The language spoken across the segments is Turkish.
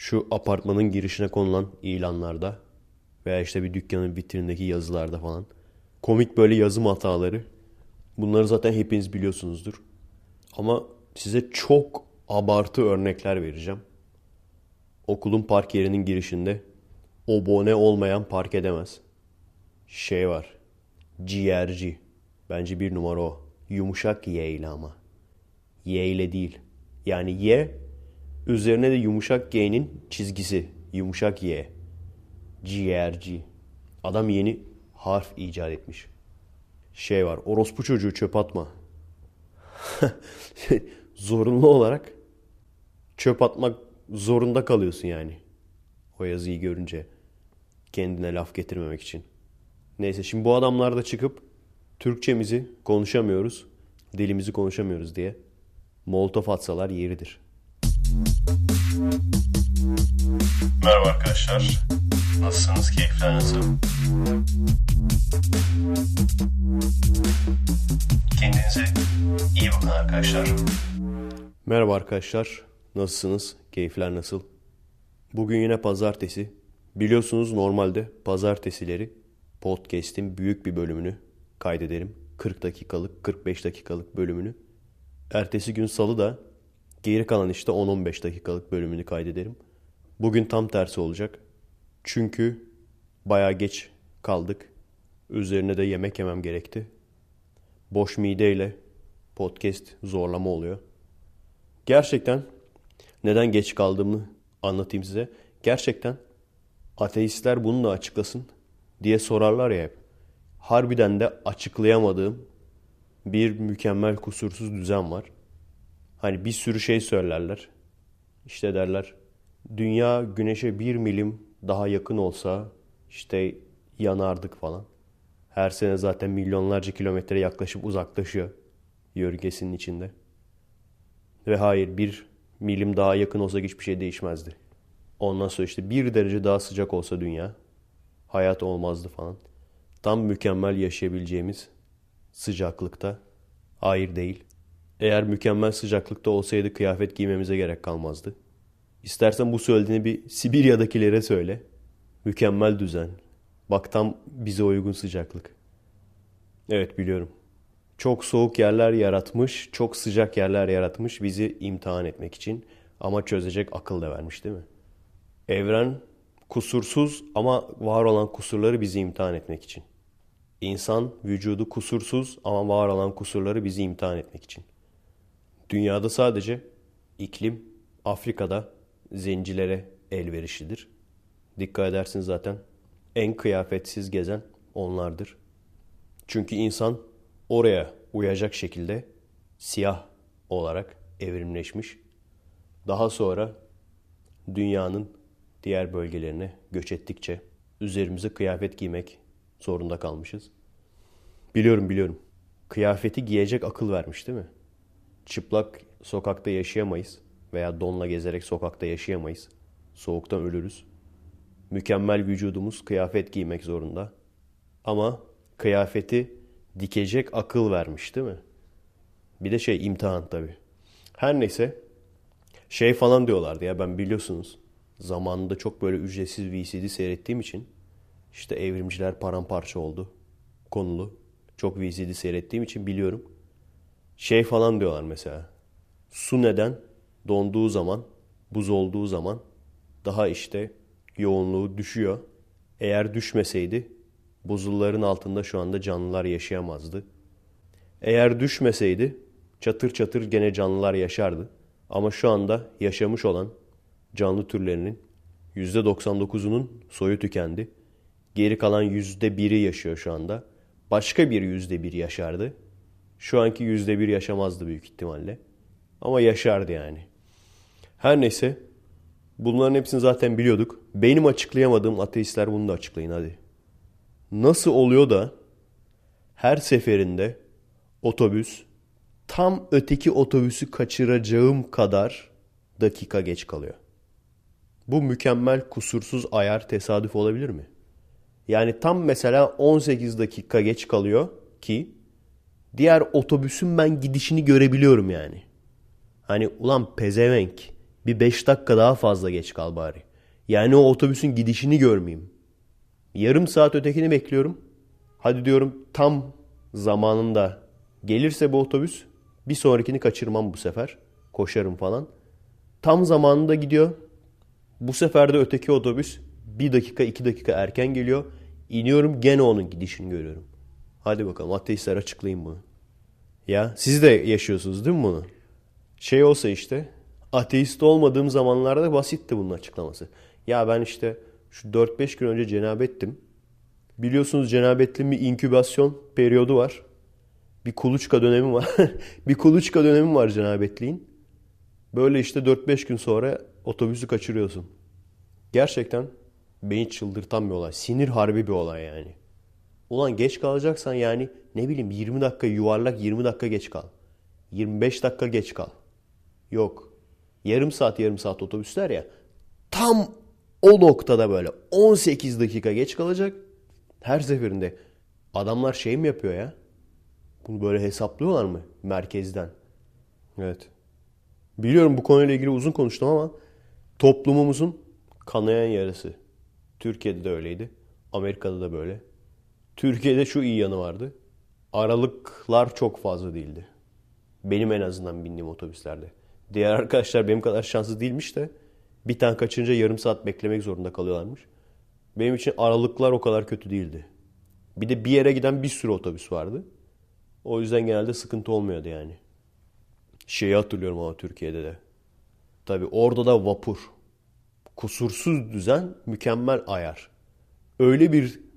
Şu apartmanın girişine konulan ilanlarda veya işte bir dükkanın vitrinindeki yazılarda falan. Komik böyle yazım hataları. Bunları zaten hepiniz biliyorsunuzdur. Ama size çok abartı örnekler vereceğim. Okulun park yerinin girişinde obone olmayan park edemez. Şey var. Ciğerci. Bence bir numara o. Yumuşak Y ile ama. Y ile değil. Yani Y üzerine de yumuşak G'nin çizgisi. Yumuşak Y. Ciğerci. Adam yeni harf icat etmiş. Şey var. Orospu çocuğu çöp atma. Zorunlu olarak çöp atmak zorunda kalıyorsun yani. O yazıyı görünce. Kendine laf getirmemek için. Neyse şimdi bu adamlar da çıkıp Türkçemizi konuşamıyoruz, dilimizi konuşamıyoruz diye molotof atsalar yeridir. Merhaba arkadaşlar. Nasılsınız? Keyifler nasıl? Kendinize iyi bakın arkadaşlar. Merhaba arkadaşlar, nasılsınız? Keyifler nasıl? Bugün yine pazartesi. Biliyorsunuz normalde pazartesileri podcast'in büyük bir bölümünü kaydederim. 40 dakikalık, 45 dakikalık bölümünü. Ertesi gün salı da geri kalan işte 10-15 dakikalık bölümünü kaydederim. Bugün tam tersi olacak. Çünkü bayağı geç kaldık. Üzerine de yemek yemem gerekti. Boş mideyle podcast zorlama oluyor. Gerçekten neden geç kaldığımı anlatayım size. Gerçekten ateistler bunu da açıklasın diye sorarlar ya hep. Harbiden de açıklayamadığım bir mükemmel kusursuz düzen var. Hani bir sürü şey söylerler. İşte derler dünya güneşe bir milim daha yakın olsa işte yanardık falan. Her sene zaten milyonlarca kilometre yaklaşıp uzaklaşıyor yörüngesinin içinde. Ve hayır bir milim daha yakın olsa hiçbir şey değişmezdi. Ondan sonra işte bir derece daha sıcak olsa dünya hayat olmazdı falan. Tam mükemmel yaşayabileceğimiz sıcaklıkta hayır değil. Eğer mükemmel sıcaklıkta olsaydı kıyafet giymemize gerek kalmazdı. İstersen bu söylediğini bir Sibirya'dakilere söyle. Mükemmel düzen. Bak tam bize uygun sıcaklık. Evet biliyorum. Çok soğuk yerler yaratmış, çok sıcak yerler yaratmış bizi imtihan etmek için. Ama çözecek akıl da vermiş değil mi? Evren kusursuz ama var olan kusurları bizi imtihan etmek için. İnsan vücudu kusursuz ama var olan kusurları bizi imtihan etmek için. Dünyada sadece iklim Afrika'da zencilere elverişlidir. Dikkat edersiniz zaten en kıyafetsiz gezen onlardır. Çünkü insan oraya uyacak şekilde siyah olarak evrimleşmiş. Daha sonra dünyanın diğer bölgelerine göç ettikçe üzerimize kıyafet giymek zorunda kalmışız. Biliyorum biliyorum. Kıyafeti giyecek akıl vermiş değil mi? Çıplak sokakta yaşayamayız veya donla gezerek sokakta yaşayamayız. Soğuktan ölürüz. Mükemmel vücudumuz kıyafet giymek zorunda. Ama kıyafeti dikecek akıl vermiş değil mi? Bir de şey imtihan tabii. Her neyse şey falan diyorlardı ya ben biliyorsunuz zamanında çok böyle ücretsiz VCD seyrettiğim için işte evrimciler paramparça oldu konulu. Çok VCD seyrettiğim için biliyorum. Şey falan diyorlar mesela. Su neden donduğu zaman, buz olduğu zaman daha işte yoğunluğu düşüyor. Eğer düşmeseydi buzulların altında şu anda canlılar yaşayamazdı. Eğer düşmeseydi çatır çatır gene canlılar yaşardı. Ama şu anda yaşamış olan canlı türlerinin %99'unun soyu tükendi. Geri kalan %1'i yaşıyor şu anda. Başka bir %1 yaşardı. Şu anki %1 yaşamazdı büyük ihtimalle. Ama yaşardı yani. Her neyse. Bunların hepsini zaten biliyorduk. Benim açıklayamadığım ateistler bunu da açıklayın hadi. Nasıl oluyor da her seferinde otobüs tam öteki otobüsü kaçıracağım kadar dakika geç kalıyor? Bu mükemmel kusursuz ayar tesadüf olabilir mi? Yani tam mesela 18 dakika geç kalıyor ki diğer otobüsün ben gidişini görebiliyorum yani. Hani ulan pezevenk Bir 5 dakika daha fazla geç kal bari. Yani o otobüsün gidişini görmeyeyim. Yarım saat ötekini bekliyorum. Hadi diyorum tam zamanında gelirse bu otobüs bir sonrakini kaçırmam bu sefer. Koşarım falan. Tam zamanında gidiyor. Bu sefer de öteki otobüs bir dakika iki dakika erken geliyor. İniyorum gene onun gidişini görüyorum. Hadi bakalım ateistler açıklayın bunu. Ya siz de yaşıyorsunuz değil mi bunu? Şey olsa işte ateist olmadığım zamanlarda basitti bunun açıklaması. Ya ben işte şu 4-5 gün önce cenabettim. Biliyorsunuz cenabetliğin bir inkübasyon periyodu var. Bir kuluçka dönemi var. bir kuluçka dönemi var cenabetliğin. Böyle işte 4-5 gün sonra otobüsü kaçırıyorsun. Gerçekten beni çıldırtan bir olay. Sinir harbi bir olay yani. Ulan geç kalacaksan yani ne bileyim 20 dakika yuvarlak 20 dakika geç kal. 25 dakika geç kal. Yok. Yarım saat yarım saat otobüsler ya. Tam o noktada böyle 18 dakika geç kalacak. Her seferinde adamlar şey mi yapıyor ya? Bunu böyle hesaplıyorlar mı merkezden? Evet. Biliyorum bu konuyla ilgili uzun konuştum ama toplumumuzun kanayan yarası. Türkiye'de de öyleydi. Amerika'da da böyle. Türkiye'de şu iyi yanı vardı. Aralıklar çok fazla değildi. Benim en azından bindiğim otobüslerde. Diğer arkadaşlar benim kadar şanslı değilmiş de bir tane kaçınca yarım saat beklemek zorunda kalıyorlarmış. Benim için aralıklar o kadar kötü değildi. Bir de bir yere giden bir sürü otobüs vardı. O yüzden genelde sıkıntı olmuyordu yani. Şeyi hatırlıyorum ama Türkiye'de de. Tabi orada da vapur. Kusursuz düzen, mükemmel ayar. Öyle bir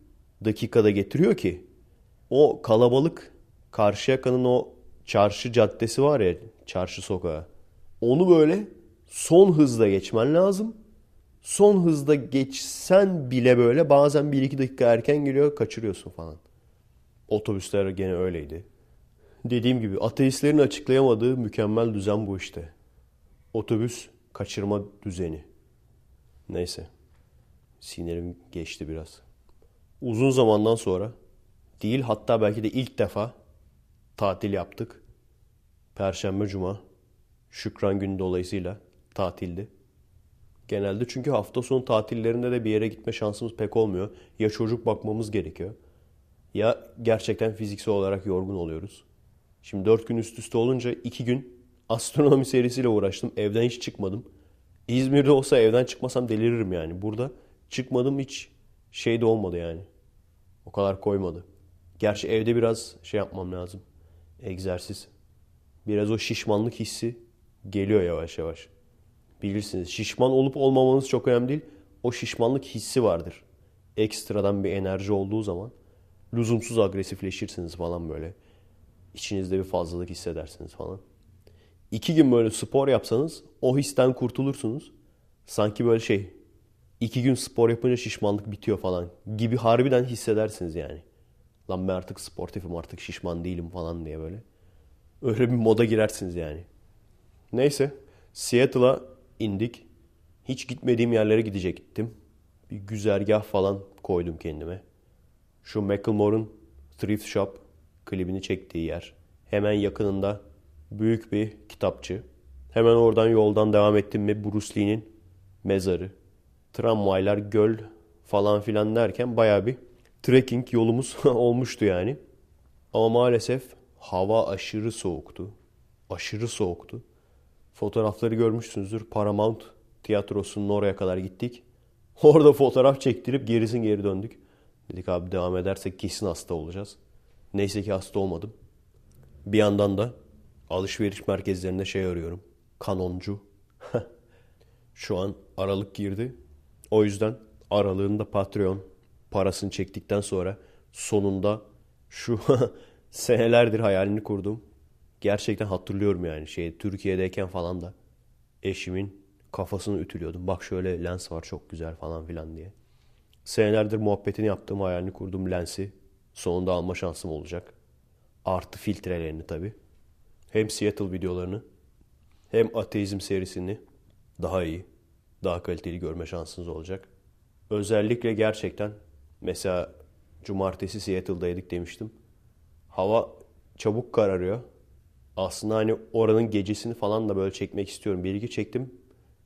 dakikada getiriyor ki o kalabalık Karşıyaka'nın o çarşı caddesi var ya, çarşı sokağı. Onu böyle son hızla geçmen lazım. Son hızda geçsen bile böyle bazen 1-2 dakika erken geliyor kaçırıyorsun falan. Otobüsler gene öyleydi. Dediğim gibi ateistlerin açıklayamadığı mükemmel düzen bu işte. Otobüs kaçırma düzeni. Neyse. Sinirim geçti biraz. Uzun zamandan sonra değil hatta belki de ilk defa tatil yaptık. Perşembe, Cuma. Şükran günü dolayısıyla tatildi. Genelde çünkü hafta sonu tatillerinde de bir yere gitme şansımız pek olmuyor. Ya çocuk bakmamız gerekiyor. Ya gerçekten fiziksel olarak yorgun oluyoruz. Şimdi dört gün üst üste olunca iki gün astronomi serisiyle uğraştım. Evden hiç çıkmadım. İzmir'de olsa evden çıkmasam deliririm yani. Burada çıkmadım hiç şey de olmadı yani. O kadar koymadı. Gerçi evde biraz şey yapmam lazım. Egzersiz. Biraz o şişmanlık hissi geliyor yavaş yavaş. Bilirsiniz şişman olup olmamanız çok önemli değil. O şişmanlık hissi vardır. Ekstradan bir enerji olduğu zaman lüzumsuz agresifleşirsiniz falan böyle. İçinizde bir fazlalık hissedersiniz falan. İki gün böyle spor yapsanız o histen kurtulursunuz. Sanki böyle şey iki gün spor yapınca şişmanlık bitiyor falan gibi harbiden hissedersiniz yani. Lan ben artık sportifim artık şişman değilim falan diye böyle. Öyle bir moda girersiniz yani. Neyse Seattle'a indik. Hiç gitmediğim yerlere gidecektim. Bir güzergah falan koydum kendime. Şu Macklemore'un Thrift Shop klibini çektiği yer. Hemen yakınında büyük bir kitapçı. Hemen oradan yoldan devam ettim mi Bruce Lee'nin mezarı. Tramvaylar, göl falan filan derken baya bir trekking yolumuz olmuştu yani. Ama maalesef hava aşırı soğuktu. Aşırı soğuktu. Fotoğrafları görmüşsünüzdür. Paramount tiyatrosunun oraya kadar gittik. Orada fotoğraf çektirip gerisin geri döndük. Dedik abi devam edersek kesin hasta olacağız. Neyse ki hasta olmadım. Bir yandan da alışveriş merkezlerinde şey arıyorum. Kanoncu. Şu an Aralık girdi. O yüzden aralığında Patreon parasını çektikten sonra sonunda şu senelerdir hayalini kurdum. Gerçekten hatırlıyorum yani şey Türkiye'deyken falan da eşimin kafasını ütülüyordum. Bak şöyle lens var çok güzel falan filan diye. Senelerdir muhabbetini yaptığım hayalini kurduğum lensi sonunda alma şansım olacak. Artı filtrelerini tabi. Hem Seattle videolarını hem ateizm serisini daha iyi, daha kaliteli görme şansınız olacak. Özellikle gerçekten mesela cumartesi Seattle'daydık demiştim. Hava çabuk kararıyor. Aslında hani oranın gecesini falan da böyle çekmek istiyorum. Bir iki çektim.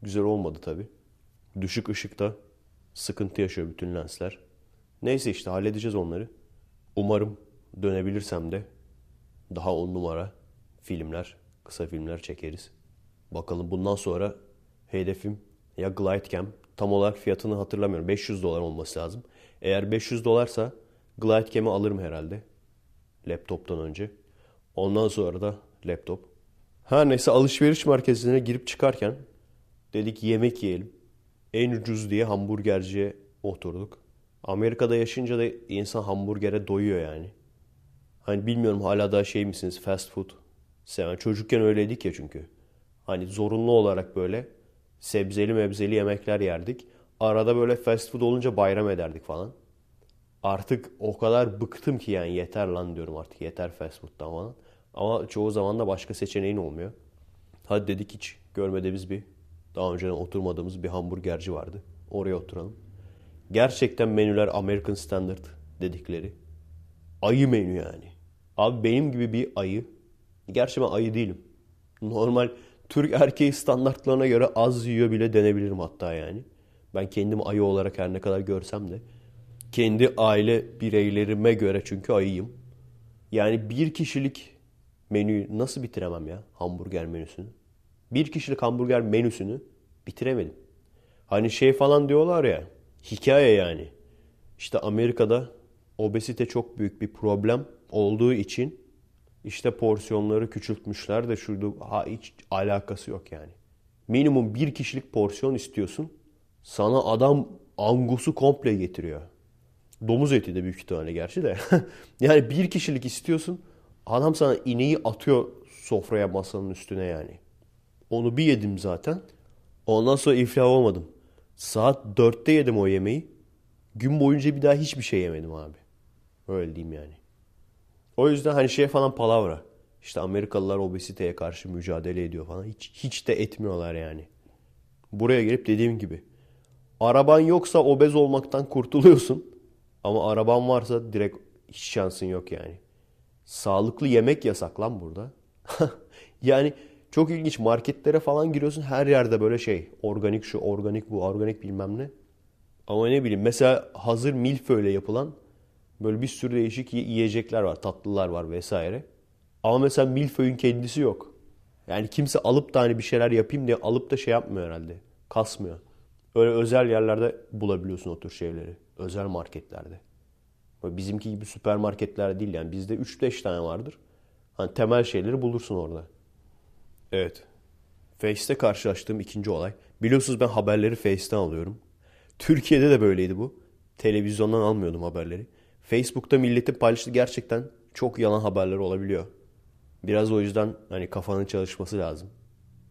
güzel olmadı tabi. Düşük ışıkta sıkıntı yaşıyor bütün lensler. Neyse işte halledeceğiz onları. Umarım dönebilirsem de daha on numara filmler, kısa filmler çekeriz. Bakalım bundan sonra hedefim ya Glidecam tam olarak fiyatını hatırlamıyorum. 500 dolar olması lazım. Eğer 500 dolarsa Glidecam'i alırım herhalde. Laptoptan önce. Ondan sonra da laptop. Her neyse alışveriş merkezine girip çıkarken dedik yemek yiyelim. En ucuz diye hamburgerciye oturduk. Amerika'da yaşayınca da insan hamburgere doyuyor yani. Hani bilmiyorum hala daha şey misiniz fast food seven. Çocukken öyleydik ya çünkü. Hani zorunlu olarak böyle sebzeli mebzeli yemekler yerdik. Arada böyle fast food olunca bayram ederdik falan. Artık o kadar bıktım ki yani yeter lan diyorum artık yeter fast food'dan falan. Ama çoğu zaman da başka seçeneğin olmuyor. Hadi dedik hiç görmediğimiz bir daha önceden oturmadığımız bir hamburgerci vardı. Oraya oturalım. Gerçekten menüler American Standard dedikleri. Ayı menü yani. Abi benim gibi bir ayı. Gerçi ben ayı değilim. Normal Türk erkeği standartlarına göre az yiyor bile denebilirim hatta yani. Ben kendim ayı olarak her ne kadar görsem de. Kendi aile bireylerime göre çünkü ayıyım. Yani bir kişilik menüyü nasıl bitiremem ya hamburger menüsünü? Bir kişilik hamburger menüsünü bitiremedim. Hani şey falan diyorlar ya hikaye yani. İşte Amerika'da obezite çok büyük bir problem olduğu için işte porsiyonları küçültmüşler de şurada ha, hiç alakası yok yani. Minimum bir kişilik porsiyon istiyorsun. Sana adam angusu komple getiriyor. Domuz eti de büyük ihtimalle gerçi de. yani bir kişilik istiyorsun. Adam sana ineği atıyor sofraya masanın üstüne yani. Onu bir yedim zaten. Ondan sonra iflah olmadım. Saat dörtte yedim o yemeği. Gün boyunca bir daha hiçbir şey yemedim abi. Öyle diyeyim yani. O yüzden hani şey falan palavra. İşte Amerikalılar obeziteye karşı mücadele ediyor falan. Hiç, hiç de etmiyorlar yani. Buraya gelip dediğim gibi. Araban yoksa obez olmaktan kurtuluyorsun. Ama araban varsa direkt hiç şansın yok yani. Sağlıklı yemek yasak lan burada. yani çok ilginç marketlere falan giriyorsun her yerde böyle şey. Organik şu, organik bu, organik bilmem ne. Ama ne bileyim mesela hazır milföyle yapılan böyle bir sürü değişik yiyecekler var. Tatlılar var vesaire. Ama mesela milföyün kendisi yok. Yani kimse alıp da hani bir şeyler yapayım diye alıp da şey yapmıyor herhalde. Kasmıyor. Öyle özel yerlerde bulabiliyorsun o tür şeyleri. Özel marketlerde. Bizimki gibi süpermarketler değil yani. Bizde 3-5 tane vardır. Hani temel şeyleri bulursun orada. Evet. Face'te karşılaştığım ikinci olay. Biliyorsunuz ben haberleri Face'ten alıyorum. Türkiye'de de böyleydi bu. Televizyondan almıyordum haberleri. Facebook'ta milletin paylaştığı gerçekten çok yalan haberler olabiliyor. Biraz o yüzden hani kafanın çalışması lazım.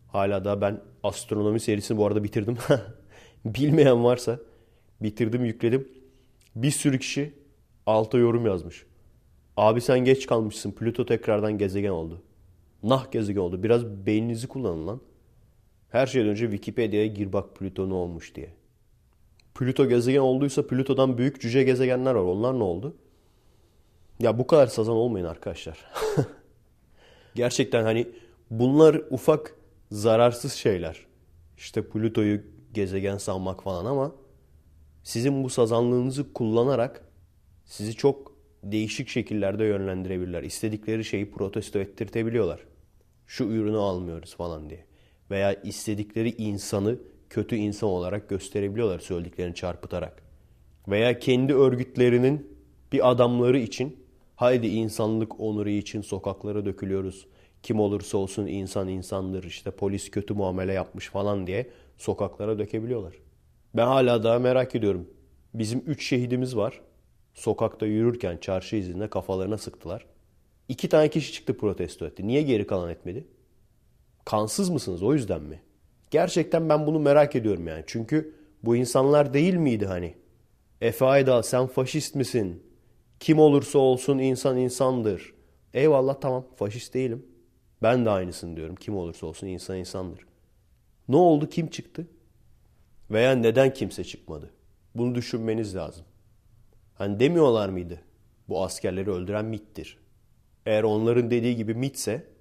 Hala da ben astronomi serisini bu arada bitirdim. Bilmeyen varsa bitirdim yükledim. Bir sürü kişi alta yorum yazmış. Abi sen geç kalmışsın. Plüto tekrardan gezegen oldu. Nah gezegen oldu. Biraz beyninizi kullanın lan. Her şeyden önce Wikipedia'ya gir bak Plüto ne olmuş diye. Plüto gezegen olduysa Plüto'dan büyük cüce gezegenler var. Onlar ne oldu? Ya bu kadar sazan olmayın arkadaşlar. Gerçekten hani bunlar ufak zararsız şeyler. İşte Plüto'yu gezegen sanmak falan ama sizin bu sazanlığınızı kullanarak sizi çok değişik şekillerde yönlendirebilirler. İstedikleri şeyi protesto ettirtebiliyorlar. Şu ürünü almıyoruz falan diye. Veya istedikleri insanı kötü insan olarak gösterebiliyorlar söylediklerini çarpıtarak. Veya kendi örgütlerinin bir adamları için haydi insanlık onuru için sokaklara dökülüyoruz. Kim olursa olsun insan insandır işte polis kötü muamele yapmış falan diye sokaklara dökebiliyorlar. Ben hala daha merak ediyorum. Bizim üç şehidimiz var. Sokakta yürürken çarşı izinde kafalarına sıktılar. İki tane kişi çıktı protesto etti. Niye geri kalan etmedi? Kansız mısınız o yüzden mi? Gerçekten ben bunu merak ediyorum yani. Çünkü bu insanlar değil miydi hani? Efe Aydal sen faşist misin? Kim olursa olsun insan insandır. Eyvallah tamam faşist değilim. Ben de aynısını diyorum. Kim olursa olsun insan insandır. Ne oldu? Kim çıktı? Veya neden kimse çıkmadı? Bunu düşünmeniz lazım. Hani demiyorlar mıydı? Bu askerleri öldüren MIT'tir. Eğer onların dediği gibi MIT'se,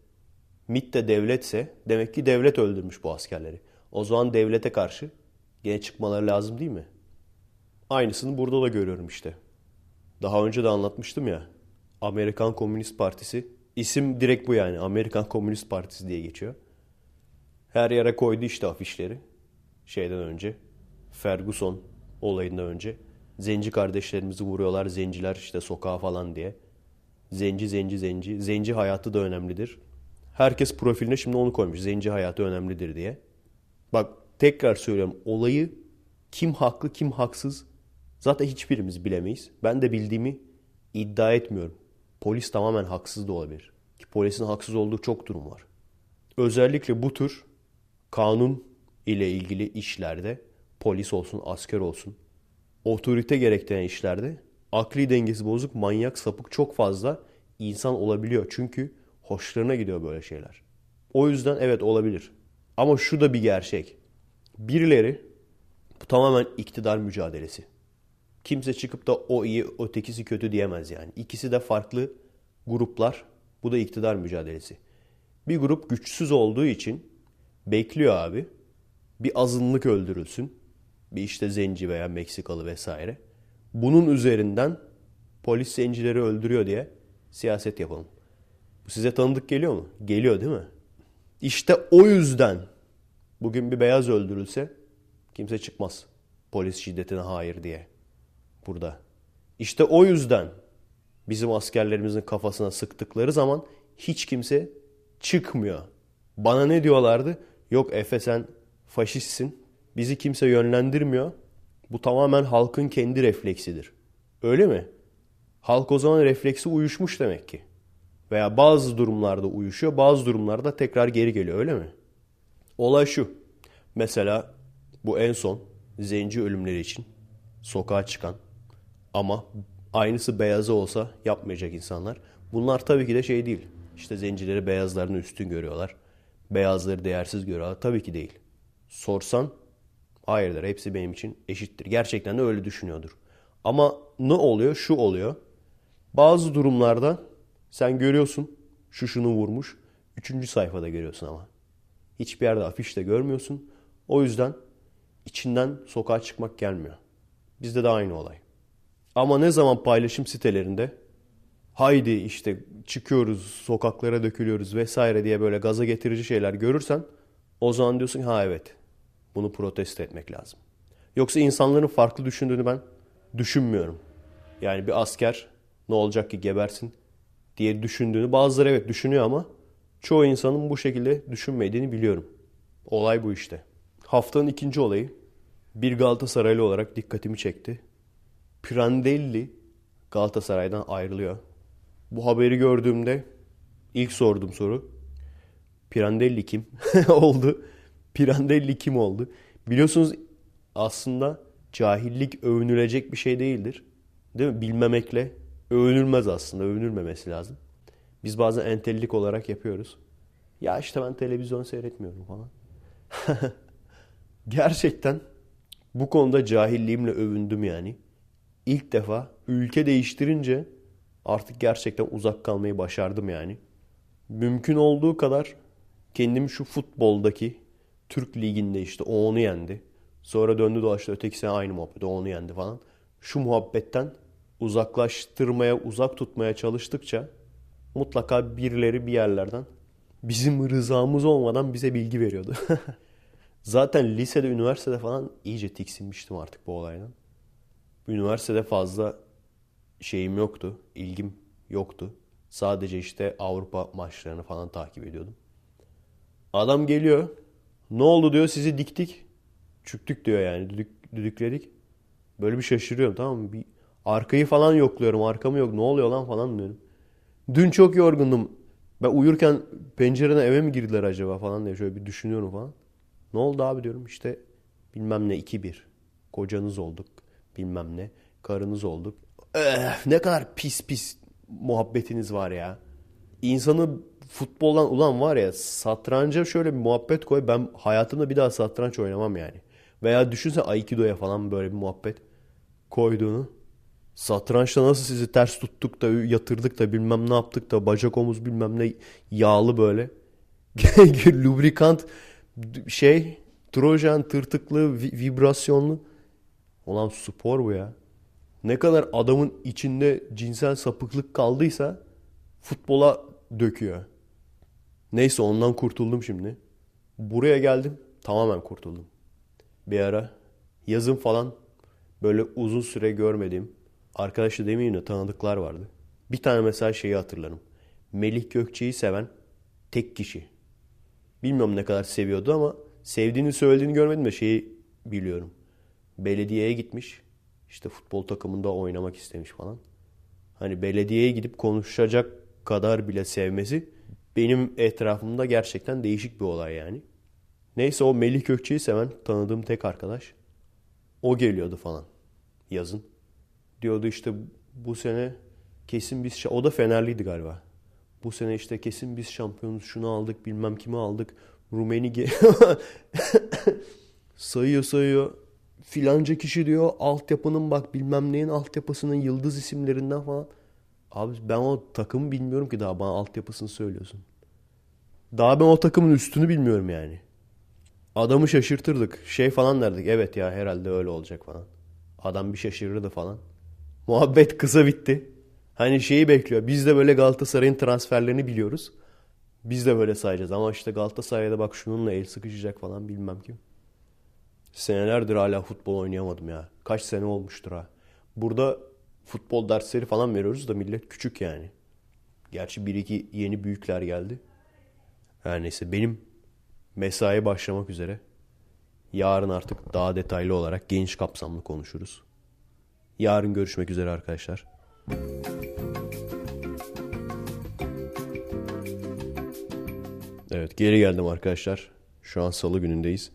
MIT de devletse demek ki devlet öldürmüş bu askerleri. O zaman devlete karşı gene çıkmaları lazım değil mi? Aynısını burada da görüyorum işte. Daha önce de anlatmıştım ya. Amerikan Komünist Partisi. isim direkt bu yani. Amerikan Komünist Partisi diye geçiyor. Her yere koydu işte afişleri. Şeyden önce. Ferguson olayından önce. Zenci kardeşlerimizi vuruyorlar. Zenciler işte sokağa falan diye. Zenci, zenci, zenci. Zenci hayatı da önemlidir. Herkes profiline şimdi onu koymuş. Zenci hayatı önemlidir diye. Bak tekrar söylüyorum. Olayı kim haklı kim haksız zaten hiçbirimiz bilemeyiz. Ben de bildiğimi iddia etmiyorum. Polis tamamen haksız da olabilir. Ki polisin haksız olduğu çok durum var. Özellikle bu tür kanun ile ilgili işlerde polis olsun, asker olsun, otorite gerektiren işlerde akli dengesi bozuk, manyak, sapık çok fazla insan olabiliyor. Çünkü hoşlarına gidiyor böyle şeyler. O yüzden evet olabilir. Ama şu da bir gerçek. Birileri bu tamamen iktidar mücadelesi. Kimse çıkıp da o iyi, ötekisi kötü diyemez yani. İkisi de farklı gruplar. Bu da iktidar mücadelesi. Bir grup güçsüz olduğu için bekliyor abi. Bir azınlık öldürülsün. Bir işte zenci veya Meksikalı vesaire. Bunun üzerinden polis zencileri öldürüyor diye siyaset yapalım. Bu size tanıdık geliyor mu? Geliyor değil mi? İşte o yüzden bugün bir beyaz öldürülse kimse çıkmaz. Polis şiddetine hayır diye. Burada. İşte o yüzden bizim askerlerimizin kafasına sıktıkları zaman hiç kimse çıkmıyor. Bana ne diyorlardı? Yok Efe sen faşistsin. Bizi kimse yönlendirmiyor. Bu tamamen halkın kendi refleksidir. Öyle mi? Halk o zaman refleksi uyuşmuş demek ki. Veya bazı durumlarda uyuşuyor, bazı durumlarda tekrar geri geliyor öyle mi? Olay şu. Mesela bu en son zenci ölümleri için sokağa çıkan ama aynısı beyazı olsa yapmayacak insanlar. Bunlar tabii ki de şey değil. İşte zencileri beyazlarını üstün görüyorlar. Beyazları değersiz görüyorlar. Tabii ki değil. Sorsan hayırdır hepsi benim için eşittir. Gerçekten de öyle düşünüyordur. Ama ne oluyor? Şu oluyor. Bazı durumlarda sen görüyorsun şu şunu vurmuş. Üçüncü sayfada görüyorsun ama. Hiçbir yerde afişte görmüyorsun. O yüzden içinden sokağa çıkmak gelmiyor. Bizde de aynı olay. Ama ne zaman paylaşım sitelerinde haydi işte çıkıyoruz, sokaklara dökülüyoruz vesaire diye böyle gaza getirici şeyler görürsen o zaman diyorsun ha evet bunu protesto etmek lazım. Yoksa insanların farklı düşündüğünü ben düşünmüyorum. Yani bir asker ne olacak ki gebersin diye düşündüğünü bazıları evet düşünüyor ama çoğu insanın bu şekilde düşünmediğini biliyorum. Olay bu işte. Haftanın ikinci olayı bir Galatasaraylı olarak dikkatimi çekti. Prandelli Galatasaray'dan ayrılıyor. Bu haberi gördüğümde ilk sorduğum soru Pirandelli kim oldu? Pirandelli kim oldu? Biliyorsunuz aslında cahillik övünülecek bir şey değildir. Değil mi? Bilmemekle övünülmez aslında. Övünülmemesi lazım. Biz bazen entellik olarak yapıyoruz. Ya işte ben televizyon seyretmiyorum falan. Gerçekten bu konuda cahilliğimle övündüm yani. İlk defa ülke değiştirince artık gerçekten uzak kalmayı başardım yani. Mümkün olduğu kadar kendim şu futboldaki Türk liginde işte o onu yendi. Sonra döndü dolaştı ötekisine aynı muhabbet o onu yendi falan. Şu muhabbetten uzaklaştırmaya, uzak tutmaya çalıştıkça mutlaka birileri bir yerlerden bizim rızamız olmadan bize bilgi veriyordu. Zaten lisede, üniversitede falan iyice tiksinmiştim artık bu olaydan. Üniversitede fazla şeyim yoktu, ilgim yoktu. Sadece işte Avrupa maçlarını falan takip ediyordum. Adam geliyor. Ne oldu diyor sizi diktik. Çüktük diyor yani düdük, düdükledik. Böyle bir şaşırıyorum tamam mı? Bir arkayı falan yokluyorum. Arkamı yok. Ne oluyor lan falan diyorum. Dün çok yorgundum. Ben uyurken pencereden eve mi girdiler acaba falan diye şöyle bir düşünüyorum falan. Ne oldu abi diyorum işte bilmem ne 2-1. Kocanız olduk bilmem ne. Karınız olduk. Öf, ne kadar pis pis muhabbetiniz var ya. İnsanı futboldan ulan var ya satranca şöyle bir muhabbet koy. Ben hayatımda bir daha satranç oynamam yani. Veya düşünse Aikido'ya falan böyle bir muhabbet koyduğunu. Satrançta nasıl sizi ters tuttuk da yatırdık da bilmem ne yaptık da bacak omuz bilmem ne yağlı böyle. Lubrikant şey Trojan tırtıklı, vi- vibrasyonlu. Ulan spor bu ya. Ne kadar adamın içinde cinsel sapıklık kaldıysa futbola döküyor. Neyse ondan kurtuldum şimdi. Buraya geldim tamamen kurtuldum. Bir ara yazın falan böyle uzun süre görmediğim arkadaşı demeyeyim de tanıdıklar vardı. Bir tane mesela şeyi hatırlarım. Melih Gökçe'yi seven tek kişi. Bilmiyorum ne kadar seviyordu ama sevdiğini söylediğini görmedim de şeyi biliyorum. Belediyeye gitmiş. İşte futbol takımında oynamak istemiş falan. Hani belediyeye gidip konuşacak kadar bile sevmesi benim etrafımda gerçekten değişik bir olay yani. Neyse o Melih Gökçe'yi seven tanıdığım tek arkadaş. O geliyordu falan yazın. Diyordu işte bu sene kesin biz o da Fenerliydi galiba. Bu sene işte kesin biz şampiyonuz şunu aldık bilmem kimi aldık. Rumeni sayıyor sayıyor. Filanca kişi diyor altyapının bak bilmem neyin altyapısının yıldız isimlerinden falan. Abi ben o takımı bilmiyorum ki daha bana altyapısını söylüyorsun. Daha ben o takımın üstünü bilmiyorum yani. Adamı şaşırtırdık. Şey falan derdik. Evet ya herhalde öyle olacak falan. Adam bir şaşırırdı falan. Muhabbet kısa bitti. Hani şeyi bekliyor. Biz de böyle Galatasaray'ın transferlerini biliyoruz. Biz de böyle sayacağız. Ama işte Galatasaray'da bak şununla el sıkışacak falan bilmem kim. Senelerdir hala futbol oynayamadım ya. Kaç sene olmuştur ha. Burada futbol dersleri falan veriyoruz da millet küçük yani. Gerçi bir iki yeni büyükler geldi. Her neyse benim mesai başlamak üzere. Yarın artık daha detaylı olarak geniş kapsamlı konuşuruz. Yarın görüşmek üzere arkadaşlar. Evet geri geldim arkadaşlar. Şu an salı günündeyiz.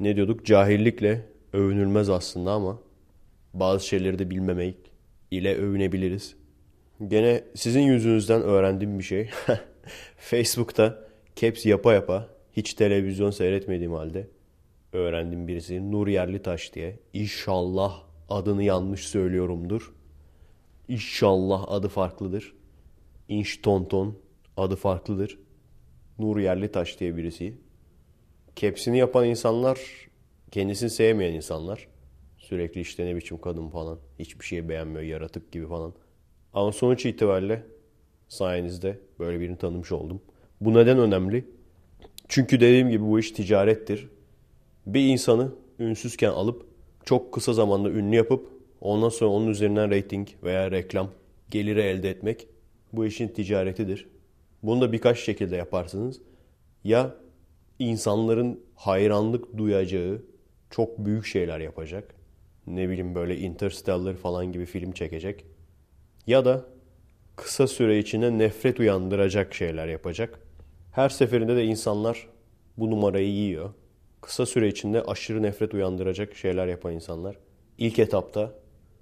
Ne diyorduk? Cahillikle övünülmez aslında ama bazı şeyleri de bilmemek ile övünebiliriz. Gene sizin yüzünüzden öğrendiğim bir şey. Facebook'ta caps yapa yapa hiç televizyon seyretmediğim halde öğrendim birisi Nur Yerlitaş diye. İnşallah adını yanlış söylüyorumdur. İnşallah adı farklıdır. İnş Tonton adı farklıdır. Nur Yerlitaş diye birisi. Kepsini yapan insanlar kendisini sevmeyen insanlar. Sürekli işte ne biçim kadın falan. Hiçbir şeyi beğenmiyor yaratık gibi falan. Ama sonuç itibariyle sayenizde böyle birini tanımış oldum. Bu neden önemli? Çünkü dediğim gibi bu iş ticarettir. Bir insanı ünsüzken alıp çok kısa zamanda ünlü yapıp ondan sonra onun üzerinden rating veya reklam geliri elde etmek bu işin ticaretidir. Bunu da birkaç şekilde yaparsınız. Ya insanların hayranlık duyacağı çok büyük şeyler yapacak. Ne bileyim böyle Interstellar falan gibi film çekecek. Ya da kısa süre içinde nefret uyandıracak şeyler yapacak. Her seferinde de insanlar bu numarayı yiyor. Kısa süre içinde aşırı nefret uyandıracak şeyler yapan insanlar. İlk etapta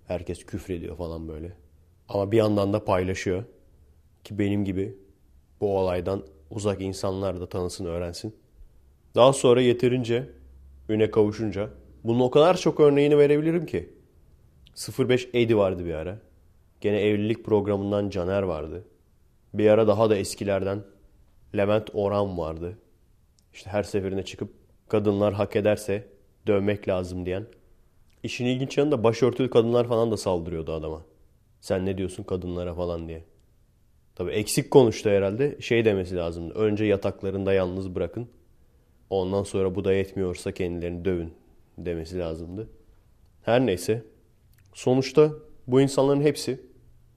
herkes küfrediyor falan böyle. Ama bir yandan da paylaşıyor. Ki benim gibi bu olaydan uzak insanlar da tanısın, öğrensin. Daha sonra yeterince üne kavuşunca bunun o kadar çok örneğini verebilirim ki. 05 Edi vardı bir ara. Gene evlilik programından Caner vardı. Bir ara daha da eskilerden Levent Orhan vardı. İşte her seferinde çıkıp kadınlar hak ederse dövmek lazım diyen. İşin ilginç yanı da başörtülü kadınlar falan da saldırıyordu adama. Sen ne diyorsun kadınlara falan diye. Tabii eksik konuştu herhalde. Şey demesi lazımdı. Önce yataklarında yalnız bırakın. Ondan sonra bu da yetmiyorsa kendilerini dövün demesi lazımdı. Her neyse. Sonuçta bu insanların hepsi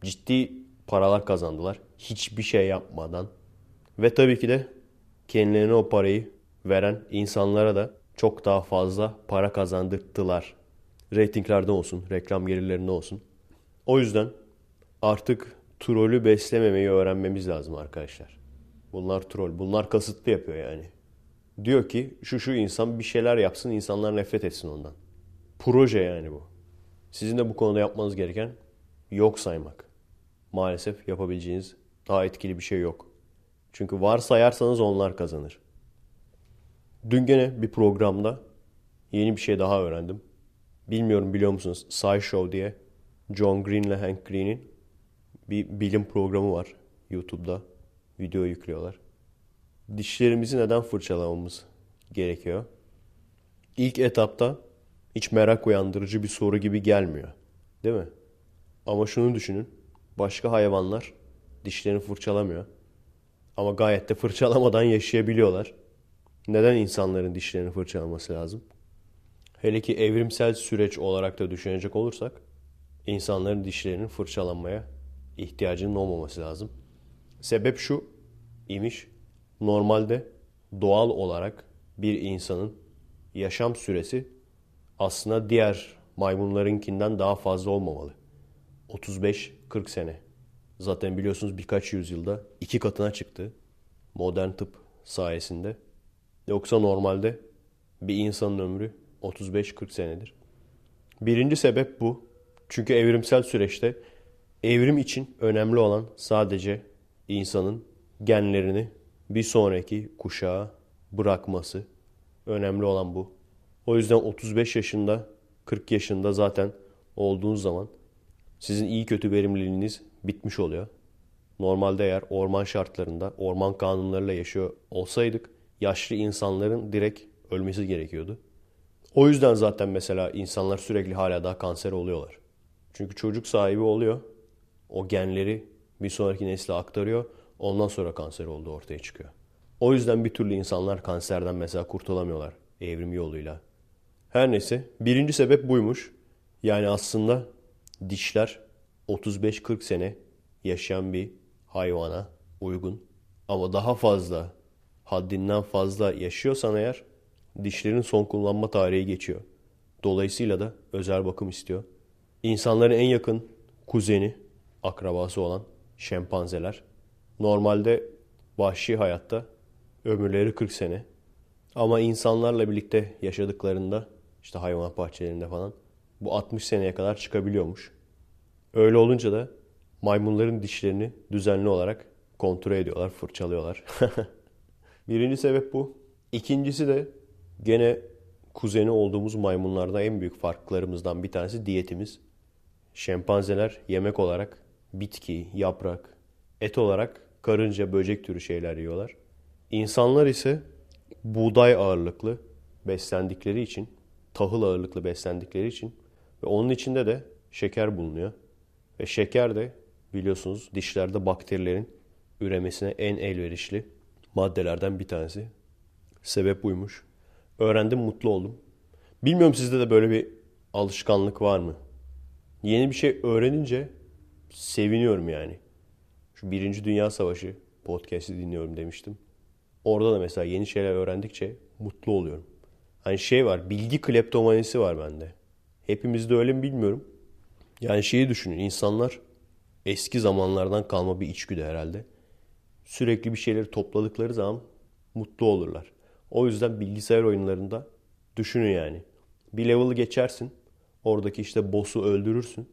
ciddi paralar kazandılar. Hiçbir şey yapmadan. Ve tabii ki de kendilerine o parayı veren insanlara da çok daha fazla para kazandırttılar. Ratinglerden olsun, reklam gelirlerinde olsun. O yüzden artık trolü beslememeyi öğrenmemiz lazım arkadaşlar. Bunlar troll, bunlar kasıtlı yapıyor yani. Diyor ki şu şu insan bir şeyler yapsın, insanlar nefret etsin ondan. Proje yani bu. Sizin de bu konuda yapmanız gereken yok saymak. Maalesef yapabileceğiniz daha etkili bir şey yok. Çünkü varsayarsanız onlar kazanır. Dün gene bir programda yeni bir şey daha öğrendim. Bilmiyorum biliyor musunuz? SciShow diye John Green ile Hank Green'in bir bilim programı var YouTube'da. Video yüklüyorlar. Dişlerimizi neden fırçalamamız gerekiyor? ilk etapta hiç merak uyandırıcı bir soru gibi gelmiyor. Değil mi? Ama şunu düşünün. Başka hayvanlar dişlerini fırçalamıyor. Ama gayet de fırçalamadan yaşayabiliyorlar. Neden insanların dişlerini fırçalaması lazım? Hele ki evrimsel süreç olarak da düşünecek olursak insanların dişlerinin fırçalanmaya ihtiyacının olmaması lazım. Sebep şu imiş. Normalde doğal olarak bir insanın yaşam süresi aslında diğer maymunlarınkinden daha fazla olmamalı. 35-40 sene. Zaten biliyorsunuz birkaç yüzyılda iki katına çıktı. Modern tıp sayesinde. Yoksa normalde bir insanın ömrü 35-40 senedir. Birinci sebep bu. Çünkü evrimsel süreçte evrim için önemli olan sadece insanın genlerini bir sonraki kuşağa bırakması. Önemli olan bu. O yüzden 35 yaşında, 40 yaşında zaten olduğunuz zaman sizin iyi kötü verimliliğiniz bitmiş oluyor. Normalde eğer orman şartlarında, orman kanunlarıyla yaşıyor olsaydık yaşlı insanların direkt ölmesi gerekiyordu. O yüzden zaten mesela insanlar sürekli hala daha kanser oluyorlar. Çünkü çocuk sahibi oluyor. O genleri bir sonraki nesle aktarıyor. Ondan sonra kanser olduğu ortaya çıkıyor. O yüzden bir türlü insanlar kanserden mesela kurtulamıyorlar evrim yoluyla. Her neyse birinci sebep buymuş. Yani aslında dişler 35-40 sene yaşayan bir hayvana uygun. Ama daha fazla, haddinden fazla yaşıyorsan eğer dişlerin son kullanma tarihi geçiyor. Dolayısıyla da özel bakım istiyor. İnsanların en yakın kuzeni, akrabası olan şempanzeler normalde vahşi hayatta ömürleri 40 sene. Ama insanlarla birlikte yaşadıklarında işte hayvanat bahçelerinde falan bu 60 seneye kadar çıkabiliyormuş. Öyle olunca da maymunların dişlerini düzenli olarak kontrol ediyorlar, fırçalıyorlar. Birinci sebep bu. İkincisi de gene kuzeni olduğumuz maymunlarda en büyük farklarımızdan bir tanesi diyetimiz. Şempanzeler yemek olarak bitki, yaprak, et olarak karınca, böcek türü şeyler yiyorlar. İnsanlar ise buğday ağırlıklı beslendikleri için, tahıl ağırlıklı beslendikleri için ve onun içinde de şeker bulunuyor. Ve şeker de biliyorsunuz dişlerde bakterilerin üremesine en elverişli maddelerden bir tanesi. Sebep buymuş. Öğrendim, mutlu oldum. Bilmiyorum sizde de böyle bir alışkanlık var mı? Yeni bir şey öğrenince seviniyorum yani. Şu Birinci Dünya Savaşı podcast'i dinliyorum demiştim. Orada da mesela yeni şeyler öğrendikçe mutlu oluyorum. Hani şey var, bilgi kleptomanisi var bende. Hepimizde öyle mi bilmiyorum. Yani şeyi düşünün, insanlar eski zamanlardan kalma bir içgüdü herhalde. Sürekli bir şeyleri topladıkları zaman mutlu olurlar. O yüzden bilgisayar oyunlarında düşünün yani. Bir level'ı geçersin. Oradaki işte boss'u öldürürsün.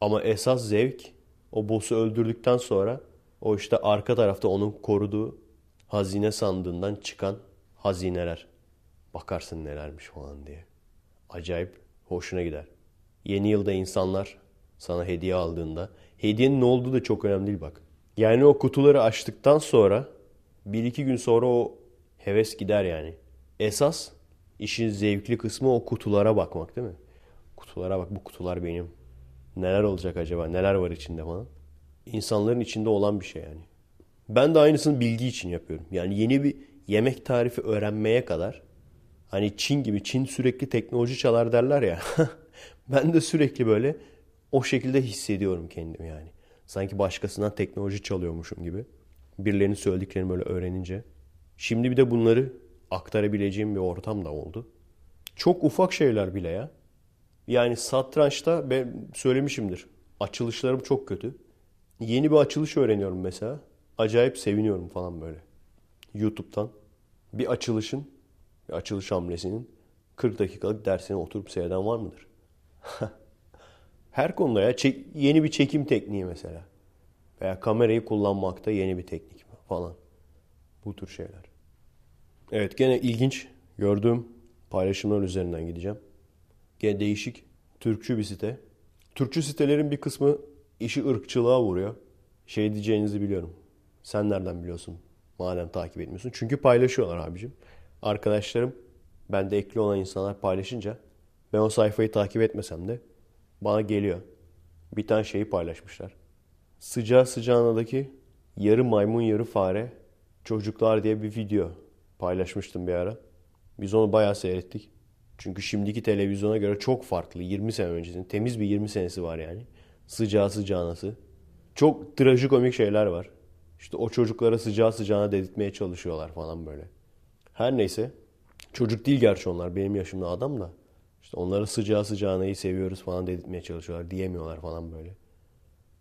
Ama esas zevk o boss'u öldürdükten sonra o işte arka tarafta onun koruduğu hazine sandığından çıkan hazineler. Bakarsın nelermiş falan diye. Acayip hoşuna gider. Yeni yılda insanlar sana hediye aldığında hediyenin ne olduğu da çok önemli değil bak. Yani o kutuları açtıktan sonra bir iki gün sonra o heves gider yani. Esas işin zevkli kısmı o kutulara bakmak değil mi? Kutulara bak bu kutular benim. Neler olacak acaba? Neler var içinde falan. İnsanların içinde olan bir şey yani. Ben de aynısını bilgi için yapıyorum. Yani yeni bir yemek tarifi öğrenmeye kadar hani Çin gibi Çin sürekli teknoloji çalar derler ya. ben de sürekli böyle o şekilde hissediyorum kendimi yani. Sanki başkasından teknoloji çalıyormuşum gibi. Birilerinin söylediklerini böyle öğrenince. Şimdi bir de bunları aktarabileceğim bir ortam da oldu. Çok ufak şeyler bile ya. Yani satrançta ben söylemişimdir. Açılışlarım çok kötü. Yeni bir açılış öğreniyorum mesela. Acayip seviniyorum falan böyle. YouTube'dan bir açılışın, bir açılış hamlesinin 40 dakikalık dersine oturup seyreden var mıdır? Her konuda ya çek, yeni bir çekim tekniği mesela. Veya kamerayı kullanmakta yeni bir teknik falan. Bu tür şeyler. Evet gene ilginç gördüğüm paylaşımlar üzerinden gideceğim. Gene değişik Türkçü bir site. Türkçü sitelerin bir kısmı işi ırkçılığa vuruyor. Şey diyeceğinizi biliyorum. Sen nereden biliyorsun? Madem takip etmiyorsun. Çünkü paylaşıyorlar abicim. Arkadaşlarım Ben de ekli olan insanlar paylaşınca ben o sayfayı takip etmesem de bana geliyor. Bir tane şeyi paylaşmışlar. Sıcağı sıcağınadaki yarı maymun yarı fare çocuklar diye bir video paylaşmıştım bir ara. Biz onu bayağı seyrettik. Çünkü şimdiki televizyona göre çok farklı. 20 sene öncesinin temiz bir 20 senesi var yani. Sıcağı sıcağınası. Çok trajikomik şeyler var. İşte o çocuklara sıcağı sıcağına dedirtmeye çalışıyorlar falan böyle. Her neyse. Çocuk değil gerçi onlar. Benim yaşımda adam da. İşte onlara sıcağı sıcağınayı seviyoruz falan dedirtmeye çalışıyorlar. Diyemiyorlar falan böyle.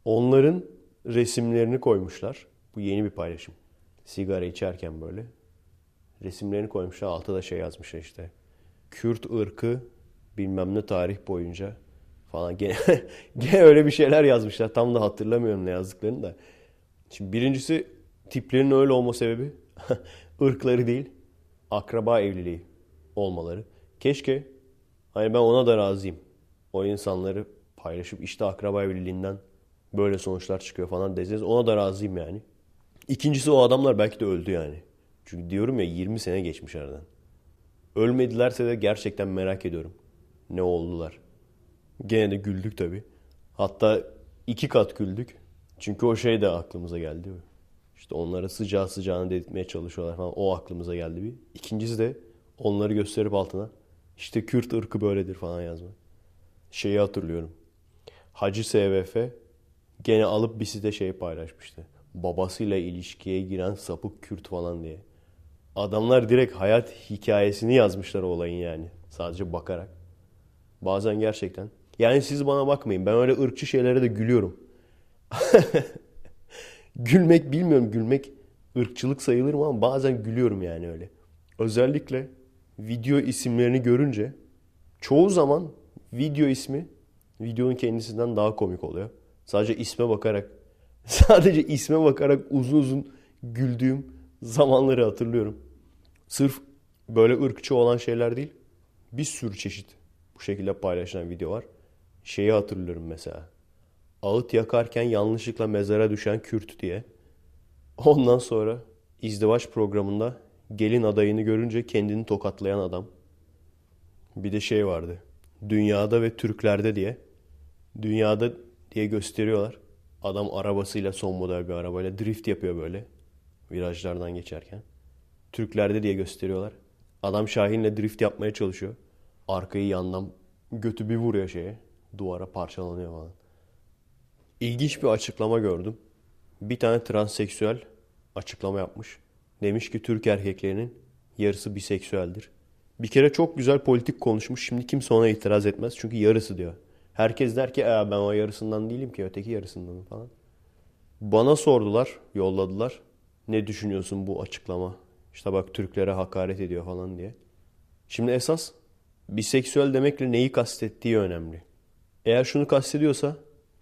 Onların resimlerini koymuşlar. Bu yeni bir paylaşım. Sigara içerken böyle. Resimlerini koymuşlar. Altta da şey yazmışlar işte. Kürt ırkı bilmem ne tarih boyunca falan. Gene, gene öyle bir şeyler yazmışlar. Tam da hatırlamıyorum ne yazdıklarını da. Şimdi birincisi tiplerinin öyle olma sebebi ırkları değil akraba evliliği olmaları. Keşke hani ben ona da razıyım. O insanları paylaşıp işte akraba evliliğinden böyle sonuçlar çıkıyor falan deseniz ona da razıyım yani. İkincisi o adamlar belki de öldü yani. Çünkü diyorum ya 20 sene geçmiş aradan. Ölmedilerse de gerçekten merak ediyorum. Ne oldular? Gene de güldük tabii. Hatta iki kat güldük. Çünkü o şey de aklımıza geldi. İşte onlara sıcağı sıcağına dedirtmeye çalışıyorlar falan. O aklımıza geldi bir. İkincisi de onları gösterip altına işte Kürt ırkı böyledir falan yazma. Şeyi hatırlıyorum. Hacı SVF gene alıp bir site şey paylaşmıştı. Babasıyla ilişkiye giren sapık Kürt falan diye. Adamlar direkt hayat hikayesini yazmışlar olayın yani. Sadece bakarak. Bazen gerçekten. Yani siz bana bakmayın. Ben öyle ırkçı şeylere de gülüyorum. Gülmek bilmiyorum gülmek ırkçılık sayılır mı ama bazen gülüyorum yani öyle. Özellikle video isimlerini görünce çoğu zaman video ismi videonun kendisinden daha komik oluyor. Sadece isme bakarak sadece isme bakarak uzun uzun güldüğüm zamanları hatırlıyorum. Sırf böyle ırkçı olan şeyler değil. Bir sürü çeşit bu şekilde paylaşılan video var. Şeyi hatırlıyorum mesela. Ağıt yakarken yanlışlıkla mezara düşen Kürt diye. Ondan sonra izdivaç programında gelin adayını görünce kendini tokatlayan adam. Bir de şey vardı. Dünyada ve Türklerde diye. Dünyada diye gösteriyorlar. Adam arabasıyla son model bir arabayla drift yapıyor böyle. Virajlardan geçerken. Türklerde diye gösteriyorlar. Adam Şahin'le drift yapmaya çalışıyor. Arkayı yandan götü bir vuruyor şeye. Duvara parçalanıyor falan. İlginç bir açıklama gördüm. Bir tane transseksüel açıklama yapmış. Demiş ki Türk erkeklerinin yarısı biseksüeldir. Bir kere çok güzel politik konuşmuş. Şimdi kimse ona itiraz etmez. Çünkü yarısı diyor. Herkes der ki e, ben o yarısından değilim ki öteki yarısından falan. Bana sordular, yolladılar. Ne düşünüyorsun bu açıklama? İşte bak Türklere hakaret ediyor falan diye. Şimdi esas biseksüel demekle neyi kastettiği önemli. Eğer şunu kastediyorsa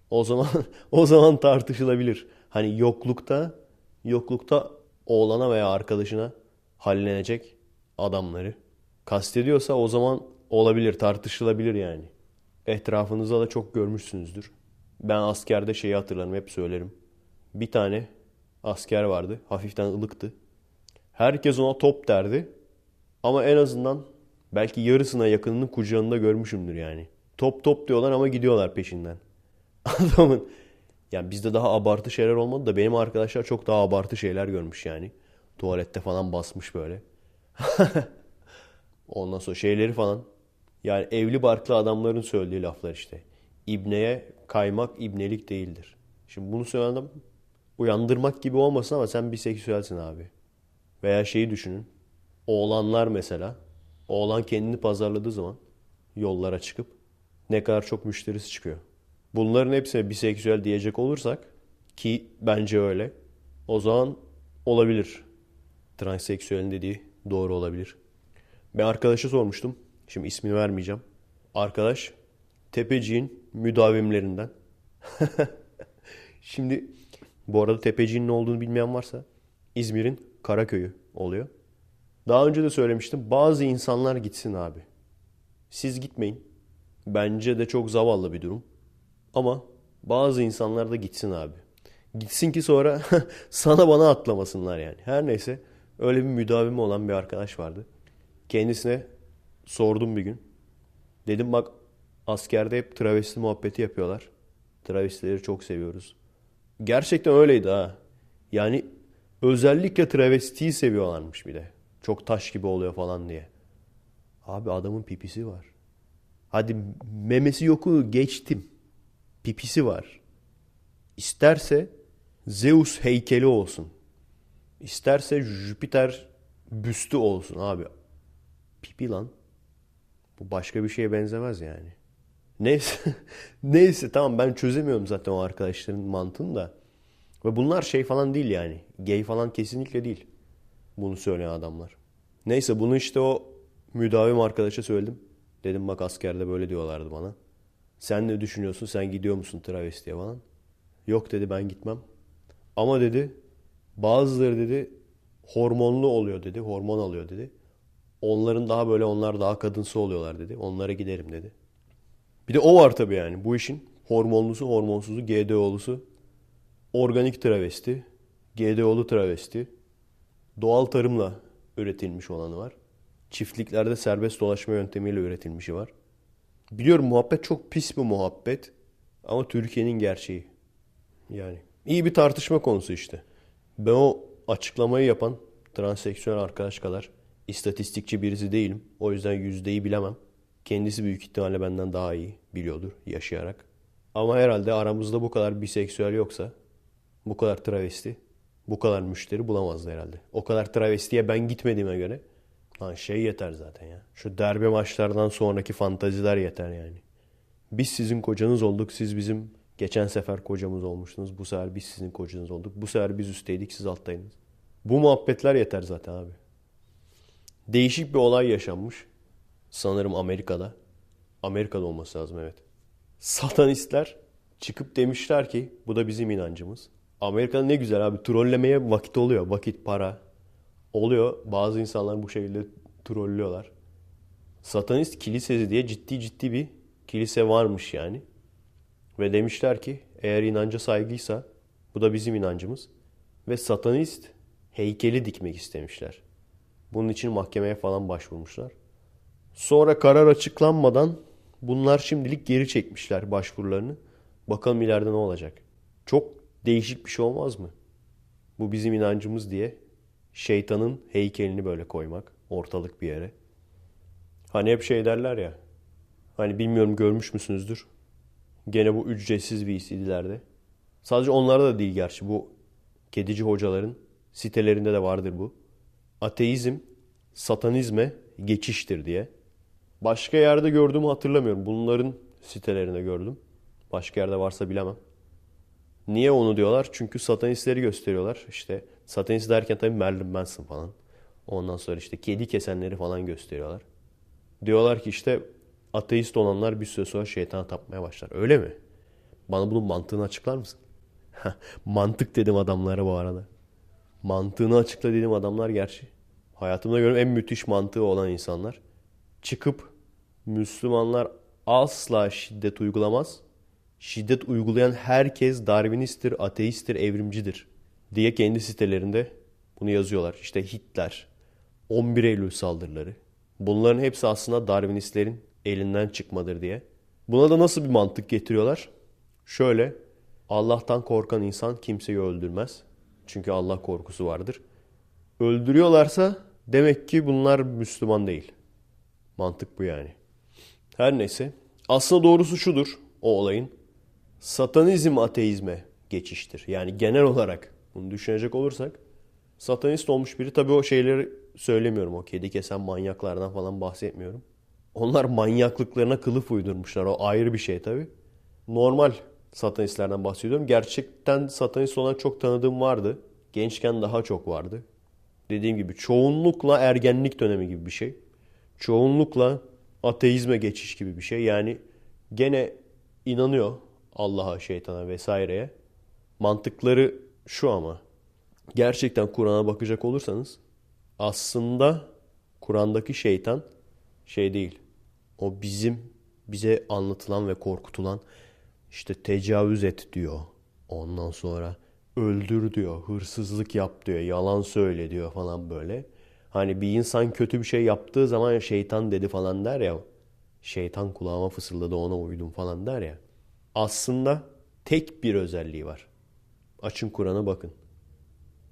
o zaman o zaman tartışılabilir. Hani yoklukta yoklukta oğlana veya arkadaşına hallenecek adamları kastediyorsa o zaman olabilir, tartışılabilir yani. Etrafınızda da çok görmüşsünüzdür. Ben askerde şeyi hatırlarım, hep söylerim. Bir tane asker vardı, hafiften ılıktı. Herkes ona top derdi. Ama en azından belki yarısına yakınının kucağında görmüşümdür yani. Top top diyorlar ama gidiyorlar peşinden. Adamın yani bizde daha abartı şeyler olmadı da benim arkadaşlar çok daha abartı şeyler görmüş yani. Tuvalette falan basmış böyle. Ondan sonra şeyleri falan. Yani evli barklı adamların söylediği laflar işte. İbneye kaymak ibnelik değildir. Şimdi bunu söyleyen adam uyandırmak gibi olmasın ama sen biseksüelsin abi. Veya şeyi düşünün. Oğlanlar mesela. Oğlan kendini pazarladığı zaman yollara çıkıp ne kadar çok müşterisi çıkıyor. Bunların hepsine biseksüel diyecek olursak ki bence öyle. O zaman olabilir. Transseksüelin dediği doğru olabilir. Ben arkadaşa sormuştum. Şimdi ismini vermeyeceğim. Arkadaş Tepeciğin müdavimlerinden. Şimdi bu arada Tepeciğin ne olduğunu bilmeyen varsa İzmir'in Karaköy'ü oluyor. Daha önce de söylemiştim. Bazı insanlar gitsin abi. Siz gitmeyin. Bence de çok zavallı bir durum. Ama bazı insanlar da gitsin abi. Gitsin ki sonra sana bana atlamasınlar yani. Her neyse öyle bir müdavimi olan bir arkadaş vardı. Kendisine sordum bir gün. Dedim bak askerde hep travesti muhabbeti yapıyorlar. Travestileri çok seviyoruz. Gerçekten öyleydi ha. Yani özellikle travestiyi seviyorlarmış bir de. Çok taş gibi oluyor falan diye. Abi adamın pipisi var. Hadi memesi yoku geçtim. Pipisi var. İsterse Zeus heykeli olsun. İsterse Jüpiter büstü olsun abi. Pipi lan. Bu başka bir şeye benzemez yani. Neyse, neyse tamam ben çözemiyorum zaten o arkadaşların mantığını da. Ve bunlar şey falan değil yani. Gay falan kesinlikle değil. Bunu söyleyen adamlar. Neyse bunu işte o müdavim arkadaşa söyledim. Dedim bak askerde böyle diyorlardı bana. Sen ne düşünüyorsun? Sen gidiyor musun travestiye falan? Yok dedi ben gitmem. Ama dedi bazıları dedi hormonlu oluyor dedi. Hormon alıyor dedi. Onların daha böyle onlar daha kadınsı oluyorlar dedi. Onlara giderim dedi. Bir de o var tabii yani. Bu işin hormonlusu, hormonsuzu, GDO'lusu, organik travesti, GDO'lu travesti, doğal tarımla üretilmiş olanı var. Çiftliklerde serbest dolaşma yöntemiyle üretilmişi var. Biliyorum muhabbet çok pis bir muhabbet ama Türkiye'nin gerçeği. Yani iyi bir tartışma konusu işte. Ben o açıklamayı yapan transseksüel arkadaş kadar istatistikçi birisi değilim. O yüzden yüzdeyi bilemem. Kendisi büyük ihtimalle benden daha iyi biliyordur yaşayarak. Ama herhalde aramızda bu kadar biseksüel yoksa, bu kadar travesti, bu kadar müşteri bulamazdı herhalde. O kadar travestiye ben gitmediğime göre lan şey yeter zaten ya. Şu derbe maçlardan sonraki fantaziler yeter yani. Biz sizin kocanız olduk, siz bizim geçen sefer kocamız olmuştunuz. Bu sefer biz sizin kocanız olduk. Bu sefer biz üstteydik, siz alttaydınız. Bu muhabbetler yeter zaten abi. Değişik bir olay yaşanmış. Sanırım Amerika'da. Amerika'da olması lazım evet. Satanistler çıkıp demişler ki bu da bizim inancımız. Amerika'da ne güzel abi trollemeye vakit oluyor. Vakit, para oluyor. Bazı insanlar bu şekilde trollüyorlar. Satanist kilisesi diye ciddi ciddi bir kilise varmış yani. Ve demişler ki eğer inanca saygıysa bu da bizim inancımız. Ve satanist heykeli dikmek istemişler. Bunun için mahkemeye falan başvurmuşlar. Sonra karar açıklanmadan bunlar şimdilik geri çekmişler başvurularını. Bakalım ileride ne olacak. Çok değişik bir şey olmaz mı? Bu bizim inancımız diye şeytanın heykelini böyle koymak ortalık bir yere. Hani hep şey derler ya. Hani bilmiyorum görmüş müsünüzdür. Gene bu ücretsiz VCD'lerde. Sadece onlarda da değil gerçi. Bu kedici hocaların sitelerinde de vardır bu. Ateizm satanizme geçiştir diye. Başka yerde gördüğümü hatırlamıyorum. Bunların sitelerinde gördüm. Başka yerde varsa bilemem. Niye onu diyorlar? Çünkü satanistleri gösteriyorlar. İşte satanist derken tabii Marilyn Manson falan. Ondan sonra işte kedi kesenleri falan gösteriyorlar. Diyorlar ki işte ateist olanlar bir süre sonra şeytana tapmaya başlar. Öyle mi? Bana bunun mantığını açıklar mısın? Mantık dedim adamlara bu arada. Mantığını açıkla dedim adamlar gerçi. Hayatımda gördüğüm en müthiş mantığı olan insanlar. Çıkıp Müslümanlar asla şiddet uygulamaz. Şiddet uygulayan herkes Darwinisttir, ateisttir, evrimcidir diye kendi sitelerinde bunu yazıyorlar. İşte Hitler, 11 Eylül saldırıları. Bunların hepsi aslında Darwinistlerin elinden çıkmadır diye. Buna da nasıl bir mantık getiriyorlar? Şöyle, Allah'tan korkan insan kimseyi öldürmez. Çünkü Allah korkusu vardır. Öldürüyorlarsa demek ki bunlar Müslüman değil. Mantık bu yani. Her neyse. Aslında doğrusu şudur o olayın. Satanizm ateizme geçiştir. Yani genel olarak bunu düşünecek olursak satanist olmuş biri tabii o şeyleri söylemiyorum. O kedi kesen manyaklardan falan bahsetmiyorum. Onlar manyaklıklarına kılıf uydurmuşlar. O ayrı bir şey tabii. Normal satanistlerden bahsediyorum. Gerçekten satanist olan çok tanıdığım vardı. Gençken daha çok vardı. Dediğim gibi çoğunlukla ergenlik dönemi gibi bir şey. Çoğunlukla ateizme geçiş gibi bir şey. Yani gene inanıyor Allah'a, şeytana vesaireye. Mantıkları şu ama. Gerçekten Kur'an'a bakacak olursanız aslında Kur'an'daki şeytan şey değil. O bizim bize anlatılan ve korkutulan işte tecavüz et diyor. Ondan sonra öldür diyor, hırsızlık yap diyor, yalan söyle diyor falan böyle. Hani bir insan kötü bir şey yaptığı zaman şeytan dedi falan der ya. Şeytan kulağıma fısıldadı ona uydum falan der ya. Aslında tek bir özelliği var. Açın Kur'an'a bakın.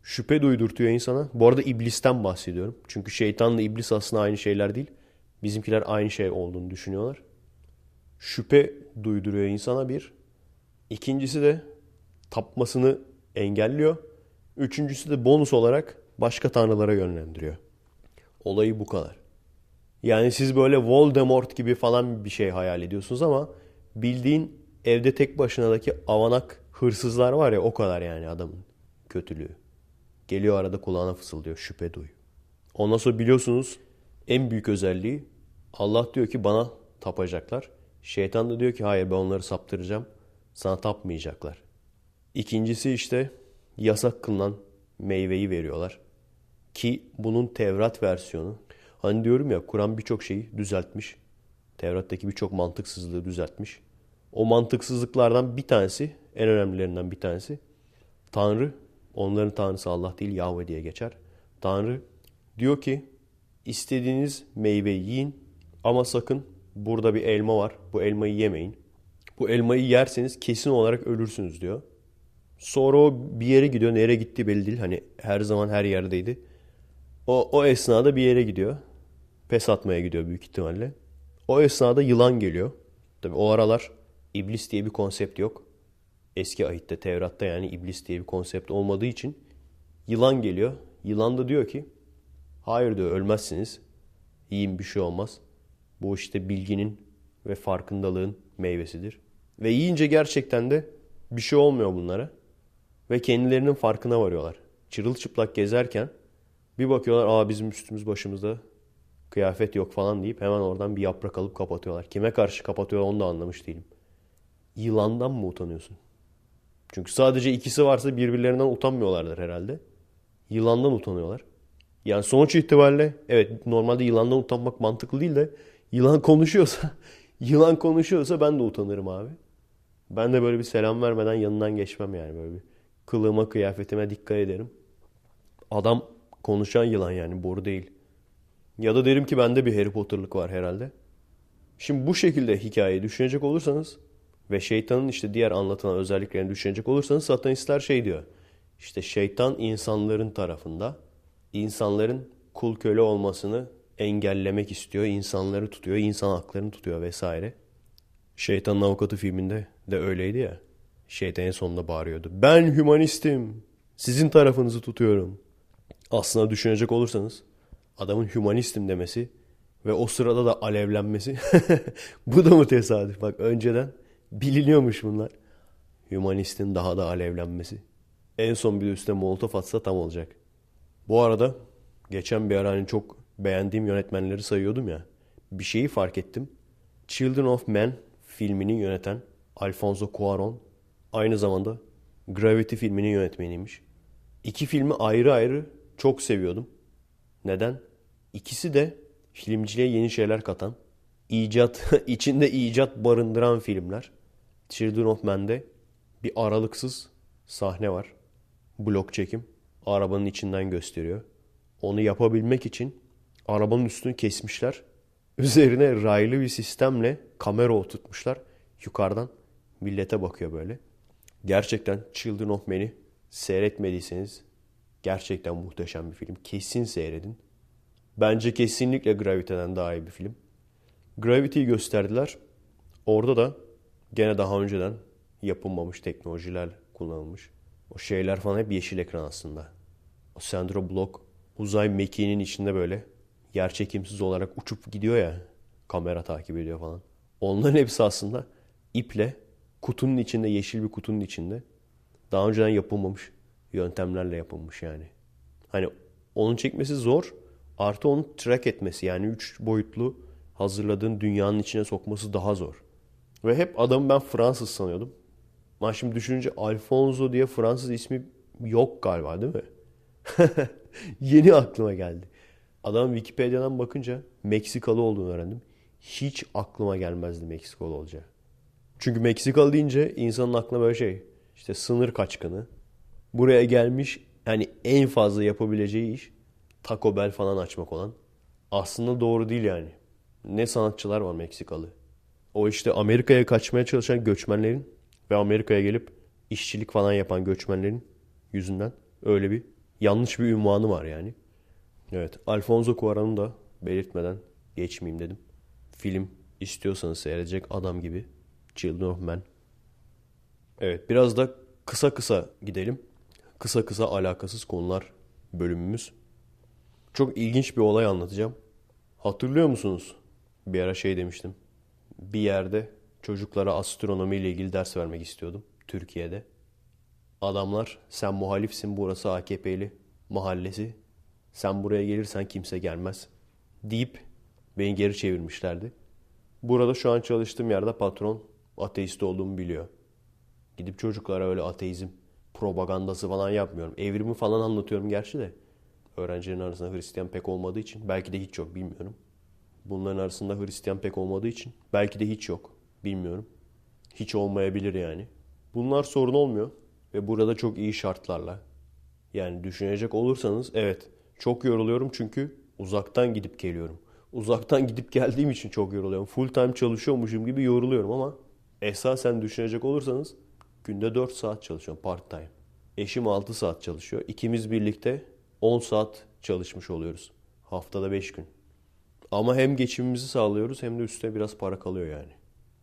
Şüphe duydurtuyor insana. Bu arada iblisten bahsediyorum. Çünkü şeytanla iblis aslında aynı şeyler değil. Bizimkiler aynı şey olduğunu düşünüyorlar. Şüphe duyduruyor insana bir. İkincisi de tapmasını engelliyor. Üçüncüsü de bonus olarak başka tanrılara yönlendiriyor. Olayı bu kadar. Yani siz böyle Voldemort gibi falan bir şey hayal ediyorsunuz ama bildiğin evde tek başınadaki avanak hırsızlar var ya o kadar yani adamın kötülüğü. Geliyor arada kulağına fısıldıyor şüphe duy. Ondan sonra biliyorsunuz en büyük özelliği Allah diyor ki bana tapacaklar. Şeytan da diyor ki hayır ben onları saptıracağım. Sana tapmayacaklar. İkincisi işte yasak kılınan meyveyi veriyorlar. Ki bunun Tevrat versiyonu. Hani diyorum ya Kur'an birçok şeyi düzeltmiş. Tevrat'taki birçok mantıksızlığı düzeltmiş. O mantıksızlıklardan bir tanesi, en önemlilerinden bir tanesi Tanrı, onların tanrısı Allah değil Yahve diye geçer. Tanrı diyor ki istediğiniz meyveyi yiyin ama sakın burada bir elma var. Bu elmayı yemeyin. Bu elmayı yerseniz kesin olarak ölürsünüz diyor. Sonra o bir yere gidiyor. Nereye gitti belli değil. Hani her zaman her yerdeydi. O, o esnada bir yere gidiyor. Pes atmaya gidiyor büyük ihtimalle. O esnada yılan geliyor. Tabi o aralar iblis diye bir konsept yok. Eski ahitte, Tevrat'ta yani iblis diye bir konsept olmadığı için yılan geliyor. Yılan da diyor ki hayır diyor ölmezsiniz. Yiyin bir şey olmaz. Bu işte bilginin ve farkındalığın meyvesidir. Ve yiyince gerçekten de bir şey olmuyor bunlara. Ve kendilerinin farkına varıyorlar. Çırılçıplak gezerken bir bakıyorlar aa bizim üstümüz başımızda kıyafet yok falan deyip hemen oradan bir yaprak alıp kapatıyorlar. Kime karşı kapatıyor onu da anlamış değilim. Yılandan mı utanıyorsun? Çünkü sadece ikisi varsa birbirlerinden utanmıyorlardır herhalde. Yılandan utanıyorlar. Yani sonuç itibariyle evet normalde yılandan utanmak mantıklı değil de yılan konuşuyorsa yılan konuşuyorsa ben de utanırım abi. Ben de böyle bir selam vermeden yanından geçmem yani böyle bir kılığıma kıyafetime dikkat ederim. Adam konuşan yılan yani boru değil. Ya da derim ki bende bir Harry Potter'lık var herhalde. Şimdi bu şekilde hikayeyi düşünecek olursanız ve şeytanın işte diğer anlatılan özelliklerini düşünecek olursanız satanistler şey diyor. İşte şeytan insanların tarafında. insanların kul köle olmasını engellemek istiyor. insanları tutuyor, insan haklarını tutuyor vesaire. Şeytanın Avukatı filminde de öyleydi ya. Şeytan en sonunda bağırıyordu. Ben hümanistim. Sizin tarafınızı tutuyorum. Aslında düşünecek olursanız adamın hümanistim demesi ve o sırada da alevlenmesi bu da mı tesadüf? Bak önceden biliniyormuş bunlar. Hümanistin daha da alevlenmesi. En son bir de üstüne molotof atsa tam olacak. Bu arada geçen bir ara hani çok beğendiğim yönetmenleri sayıyordum ya. Bir şeyi fark ettim. Children of Men filmini yöneten Alfonso Cuarón aynı zamanda Gravity filminin yönetmeniymiş. İki filmi ayrı ayrı çok seviyordum. Neden? İkisi de filmciliğe yeni şeyler katan, icat içinde icat barındıran filmler. Children of Men'de bir aralıksız sahne var. Blok çekim. Arabanın içinden gösteriyor. Onu yapabilmek için arabanın üstünü kesmişler. Üzerine raylı bir sistemle kamera oturtmuşlar. Yukarıdan millete bakıyor böyle. Gerçekten Children of Men'i seyretmediyseniz gerçekten muhteşem bir film. Kesin seyredin. Bence kesinlikle Gravity'den daha iyi bir film. Gravity'yi gösterdiler. Orada da gene daha önceden yapılmamış teknolojiler kullanılmış. O şeyler falan hep yeşil ekran aslında. O Sandra Block uzay mekiğinin içinde böyle yer çekimsiz olarak uçup gidiyor ya. Kamera takip ediyor falan. Onların hepsi aslında iple kutunun içinde, yeşil bir kutunun içinde daha önceden yapılmamış yöntemlerle yapılmış yani. Hani onun çekmesi zor. Artı onu track etmesi yani üç boyutlu hazırladığın dünyanın içine sokması daha zor. Ve hep adamı ben Fransız sanıyordum. Ben şimdi düşününce Alfonso diye Fransız ismi yok galiba değil mi? Yeni aklıma geldi. Adam Wikipedia'dan bakınca Meksikalı olduğunu öğrendim. Hiç aklıma gelmezdi Meksikalı olacağı. Çünkü Meksikalı deyince insanın aklına böyle şey işte sınır kaçkını. Buraya gelmiş yani en fazla yapabileceği iş Taco Bell falan açmak olan. Aslında doğru değil yani. Ne sanatçılar var Meksikalı. O işte Amerika'ya kaçmaya çalışan göçmenlerin ve Amerika'ya gelip işçilik falan yapan göçmenlerin yüzünden öyle bir yanlış bir ünvanı var yani. Evet, Alfonso Cuarón'u da belirtmeden geçmeyeyim dedim. Film istiyorsanız seyredecek adam gibi. Children of Men. Evet, biraz da kısa kısa gidelim. Kısa kısa alakasız konular bölümümüz. Çok ilginç bir olay anlatacağım. Hatırlıyor musunuz? Bir ara şey demiştim. Bir yerde çocuklara astronomi ile ilgili ders vermek istiyordum. Türkiye'de. Adamlar sen muhalifsin burası AKP'li mahallesi. Sen buraya gelirsen kimse gelmez. Deyip beni geri çevirmişlerdi. Burada şu an çalıştığım yerde patron ateist olduğumu biliyor. Gidip çocuklara öyle ateizm propagandası falan yapmıyorum. Evrimi falan anlatıyorum gerçi de. Öğrencilerin arasında Hristiyan pek olmadığı için belki de hiç yok bilmiyorum. Bunların arasında Hristiyan pek olmadığı için belki de hiç yok bilmiyorum. Hiç olmayabilir yani. Bunlar sorun olmuyor ve burada çok iyi şartlarla. Yani düşünecek olursanız evet çok yoruluyorum çünkü uzaktan gidip geliyorum. Uzaktan gidip geldiğim için çok yoruluyorum. Full time çalışıyormuşum gibi yoruluyorum ama esasen düşünecek olursanız günde 4 saat çalışıyorum part time. Eşim 6 saat çalışıyor. İkimiz birlikte 10 saat çalışmış oluyoruz. Haftada 5 gün. Ama hem geçimimizi sağlıyoruz hem de üstüne biraz para kalıyor yani.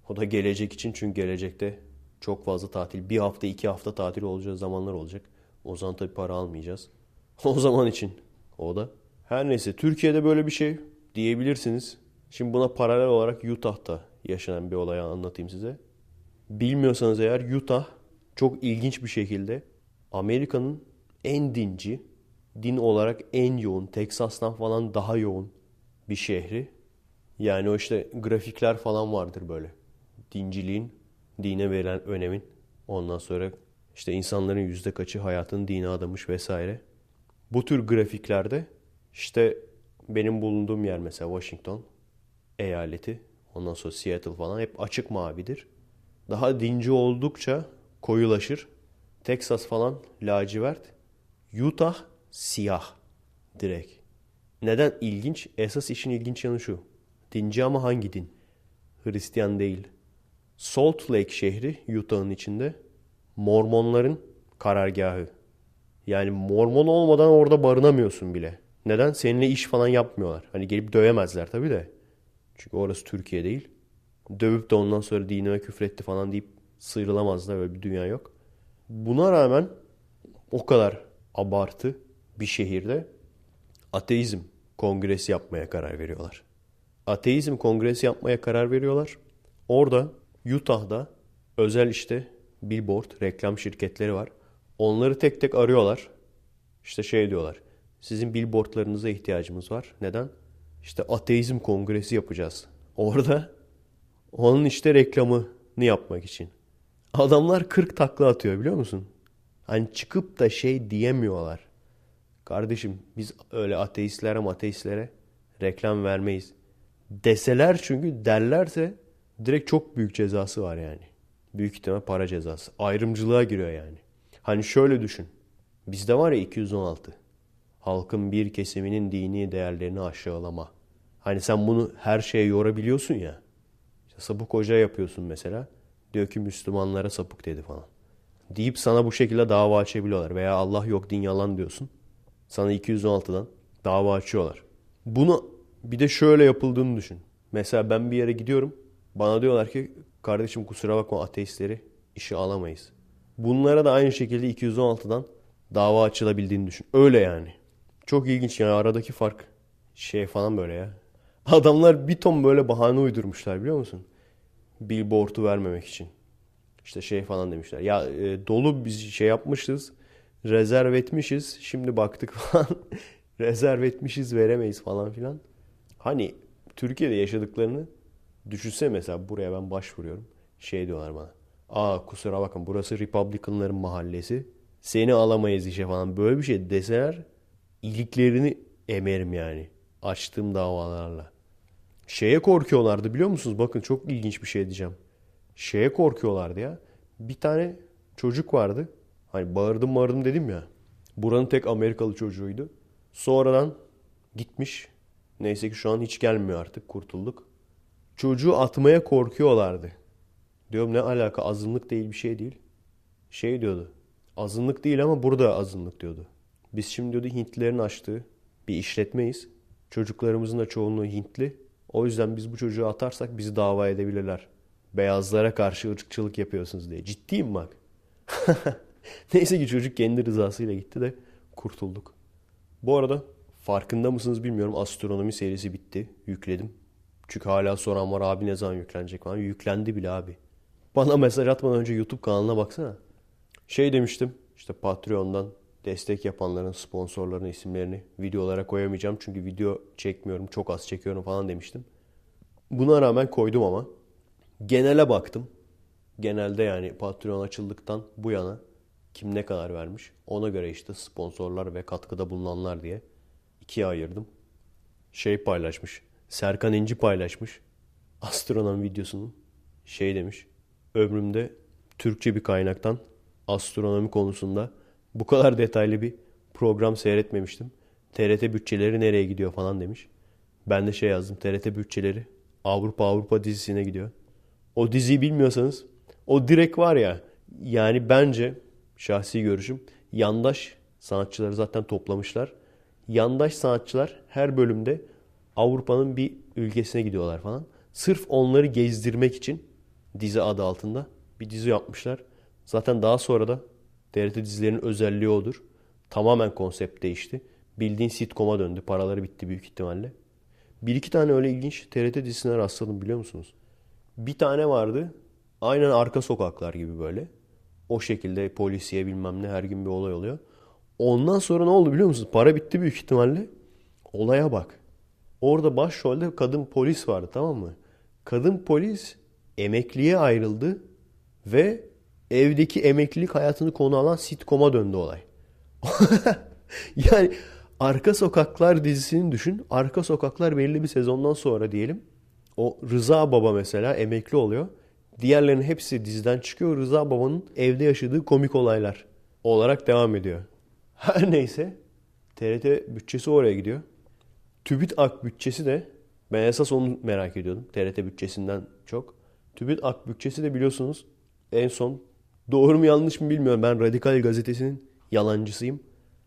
O da gelecek için çünkü gelecekte çok fazla tatil. Bir hafta iki hafta tatil olacağı zamanlar olacak. O zaman tabii para almayacağız. O zaman için o da. Her neyse Türkiye'de böyle bir şey diyebilirsiniz. Şimdi buna paralel olarak Utah'ta yaşanan bir olayı anlatayım size. Bilmiyorsanız eğer Utah çok ilginç bir şekilde Amerika'nın en dinci, din olarak en yoğun, Teksas'tan falan daha yoğun bir şehri. Yani o işte grafikler falan vardır böyle. Dinciliğin, dine verilen önemin. Ondan sonra işte insanların yüzde kaçı hayatını dine adamış vesaire. Bu tür grafiklerde işte benim bulunduğum yer mesela Washington eyaleti. Ondan sonra Seattle falan hep açık mavidir. Daha dinci oldukça koyulaşır. Texas falan lacivert. Utah siyah direkt. Neden ilginç? Esas işin ilginç yanı şu. Dinci ama hangi din? Hristiyan değil. Salt Lake şehri Utah'ın içinde Mormonların karargahı. Yani Mormon olmadan orada barınamıyorsun bile. Neden? Seninle iş falan yapmıyorlar. Hani gelip dövemezler tabii de. Çünkü orası Türkiye değil. Dövüp de ondan sonra dinime küfretti falan deyip sıyrılamazlar. Öyle bir dünya yok. Buna rağmen o kadar abartı bir şehirde ateizm kongresi yapmaya karar veriyorlar. Ateizm kongresi yapmaya karar veriyorlar. Orada Utah'da özel işte billboard reklam şirketleri var. Onları tek tek arıyorlar. İşte şey diyorlar. Sizin billboardlarınıza ihtiyacımız var. Neden? İşte ateizm kongresi yapacağız. Orada onun işte reklamını yapmak için. Adamlar 40 takla atıyor biliyor musun? Hani çıkıp da şey diyemiyorlar. Kardeşim biz öyle ateistlere ateistlere reklam vermeyiz. Deseler çünkü derlerse direkt çok büyük cezası var yani. Büyük ihtimal para cezası. Ayrımcılığa giriyor yani. Hani şöyle düşün. Bizde var ya 216. Halkın bir kesiminin dini değerlerini aşağılama. Hani sen bunu her şeye yorabiliyorsun ya. İşte sapık hoca yapıyorsun mesela. Diyor ki Müslümanlara sapık dedi falan. Deyip sana bu şekilde dava açabiliyorlar. Veya Allah yok din yalan diyorsun. Sana 216'dan dava açıyorlar. Bunu bir de şöyle yapıldığını düşün. Mesela ben bir yere gidiyorum. Bana diyorlar ki kardeşim kusura bakma ateistleri işe alamayız. Bunlara da aynı şekilde 216'dan dava açılabildiğini düşün. Öyle yani. Çok ilginç yani aradaki fark şey falan böyle ya. Adamlar bir ton böyle bahane uydurmuşlar biliyor musun? Billboard'u vermemek için. İşte şey falan demişler. Ya e, dolu biz şey yapmışız. Rezerv etmişiz. Şimdi baktık falan. rezerv etmişiz veremeyiz falan filan. Hani Türkiye'de yaşadıklarını düşünse mesela buraya ben başvuruyorum. Şey diyorlar bana. Aa kusura bakın burası Republicanların mahallesi. Seni alamayız işe falan. Böyle bir şey deseler iliklerini emerim yani. Açtığım davalarla. Şeye korkuyorlardı biliyor musunuz? Bakın çok ilginç bir şey diyeceğim. Şeye korkuyorlardı ya. Bir tane çocuk vardı. Hani bağırdım bağırdım dedim ya. Buranın tek Amerikalı çocuğuydu. Sonradan Gitmiş. Neyse ki şu an hiç gelmiyor artık. Kurtulduk. Çocuğu atmaya korkuyorlardı. Diyorum ne alaka azınlık değil bir şey değil. Şey diyordu. Azınlık değil ama burada azınlık diyordu. Biz şimdi diyordu Hintlilerin açtığı bir işletmeyiz. Çocuklarımızın da çoğunluğu Hintli. O yüzden biz bu çocuğu atarsak bizi dava edebilirler. Beyazlara karşı ırkçılık yapıyorsunuz diye. Ciddiyim bak. Neyse ki çocuk kendi rızasıyla gitti de kurtulduk. Bu arada farkında mısınız bilmiyorum astronomi serisi bitti. Yükledim. Çünkü hala soran var abi ne zaman yüklenecek falan. Yüklendi bile abi. Bana mesaj atmadan önce YouTube kanalına baksana. Şey demiştim işte Patreon'dan destek yapanların sponsorların isimlerini videolara koyamayacağım. Çünkü video çekmiyorum çok az çekiyorum falan demiştim. Buna rağmen koydum ama. Genele baktım. Genelde yani Patreon açıldıktan bu yana kim ne kadar vermiş. Ona göre işte sponsorlar ve katkıda bulunanlar diye ikiye ayırdım. Şey paylaşmış. Serkan İnci paylaşmış. Astronom videosunu. Şey demiş. Ömrümde Türkçe bir kaynaktan astronomi konusunda bu kadar detaylı bir program seyretmemiştim. TRT bütçeleri nereye gidiyor falan demiş. Ben de şey yazdım. TRT bütçeleri Avrupa Avrupa dizisine gidiyor. O diziyi bilmiyorsanız o direkt var ya yani bence şahsi görüşüm yandaş sanatçıları zaten toplamışlar. Yandaş sanatçılar her bölümde Avrupa'nın bir ülkesine gidiyorlar falan. Sırf onları gezdirmek için dizi adı altında bir dizi yapmışlar. Zaten daha sonra da TRT dizilerinin özelliği odur. Tamamen konsept değişti. Bildiğin sitcom'a döndü. Paraları bitti büyük ihtimalle. Bir iki tane öyle ilginç TRT dizisine rastladım biliyor musunuz? Bir tane vardı. Aynen arka sokaklar gibi böyle. O şekilde polisiye bilmem ne her gün bir olay oluyor. Ondan sonra ne oldu biliyor musunuz? Para bitti büyük ihtimalle. Olaya bak. Orada başrolde kadın polis vardı tamam mı? Kadın polis emekliye ayrıldı ve evdeki emeklilik hayatını konu alan sitcom'a döndü olay. yani Arka Sokaklar dizisini düşün. Arka Sokaklar belli bir sezondan sonra diyelim. O Rıza Baba mesela emekli oluyor. Diğerlerinin hepsi diziden çıkıyor. Rıza Baba'nın evde yaşadığı komik olaylar olarak devam ediyor. Her neyse TRT bütçesi oraya gidiyor. TÜBİTAK bütçesi de ben esas onu merak ediyordum. TRT bütçesinden çok. TÜBİTAK bütçesi de biliyorsunuz en son doğru mu yanlış mı bilmiyorum. Ben Radikal Gazetesi'nin yalancısıyım.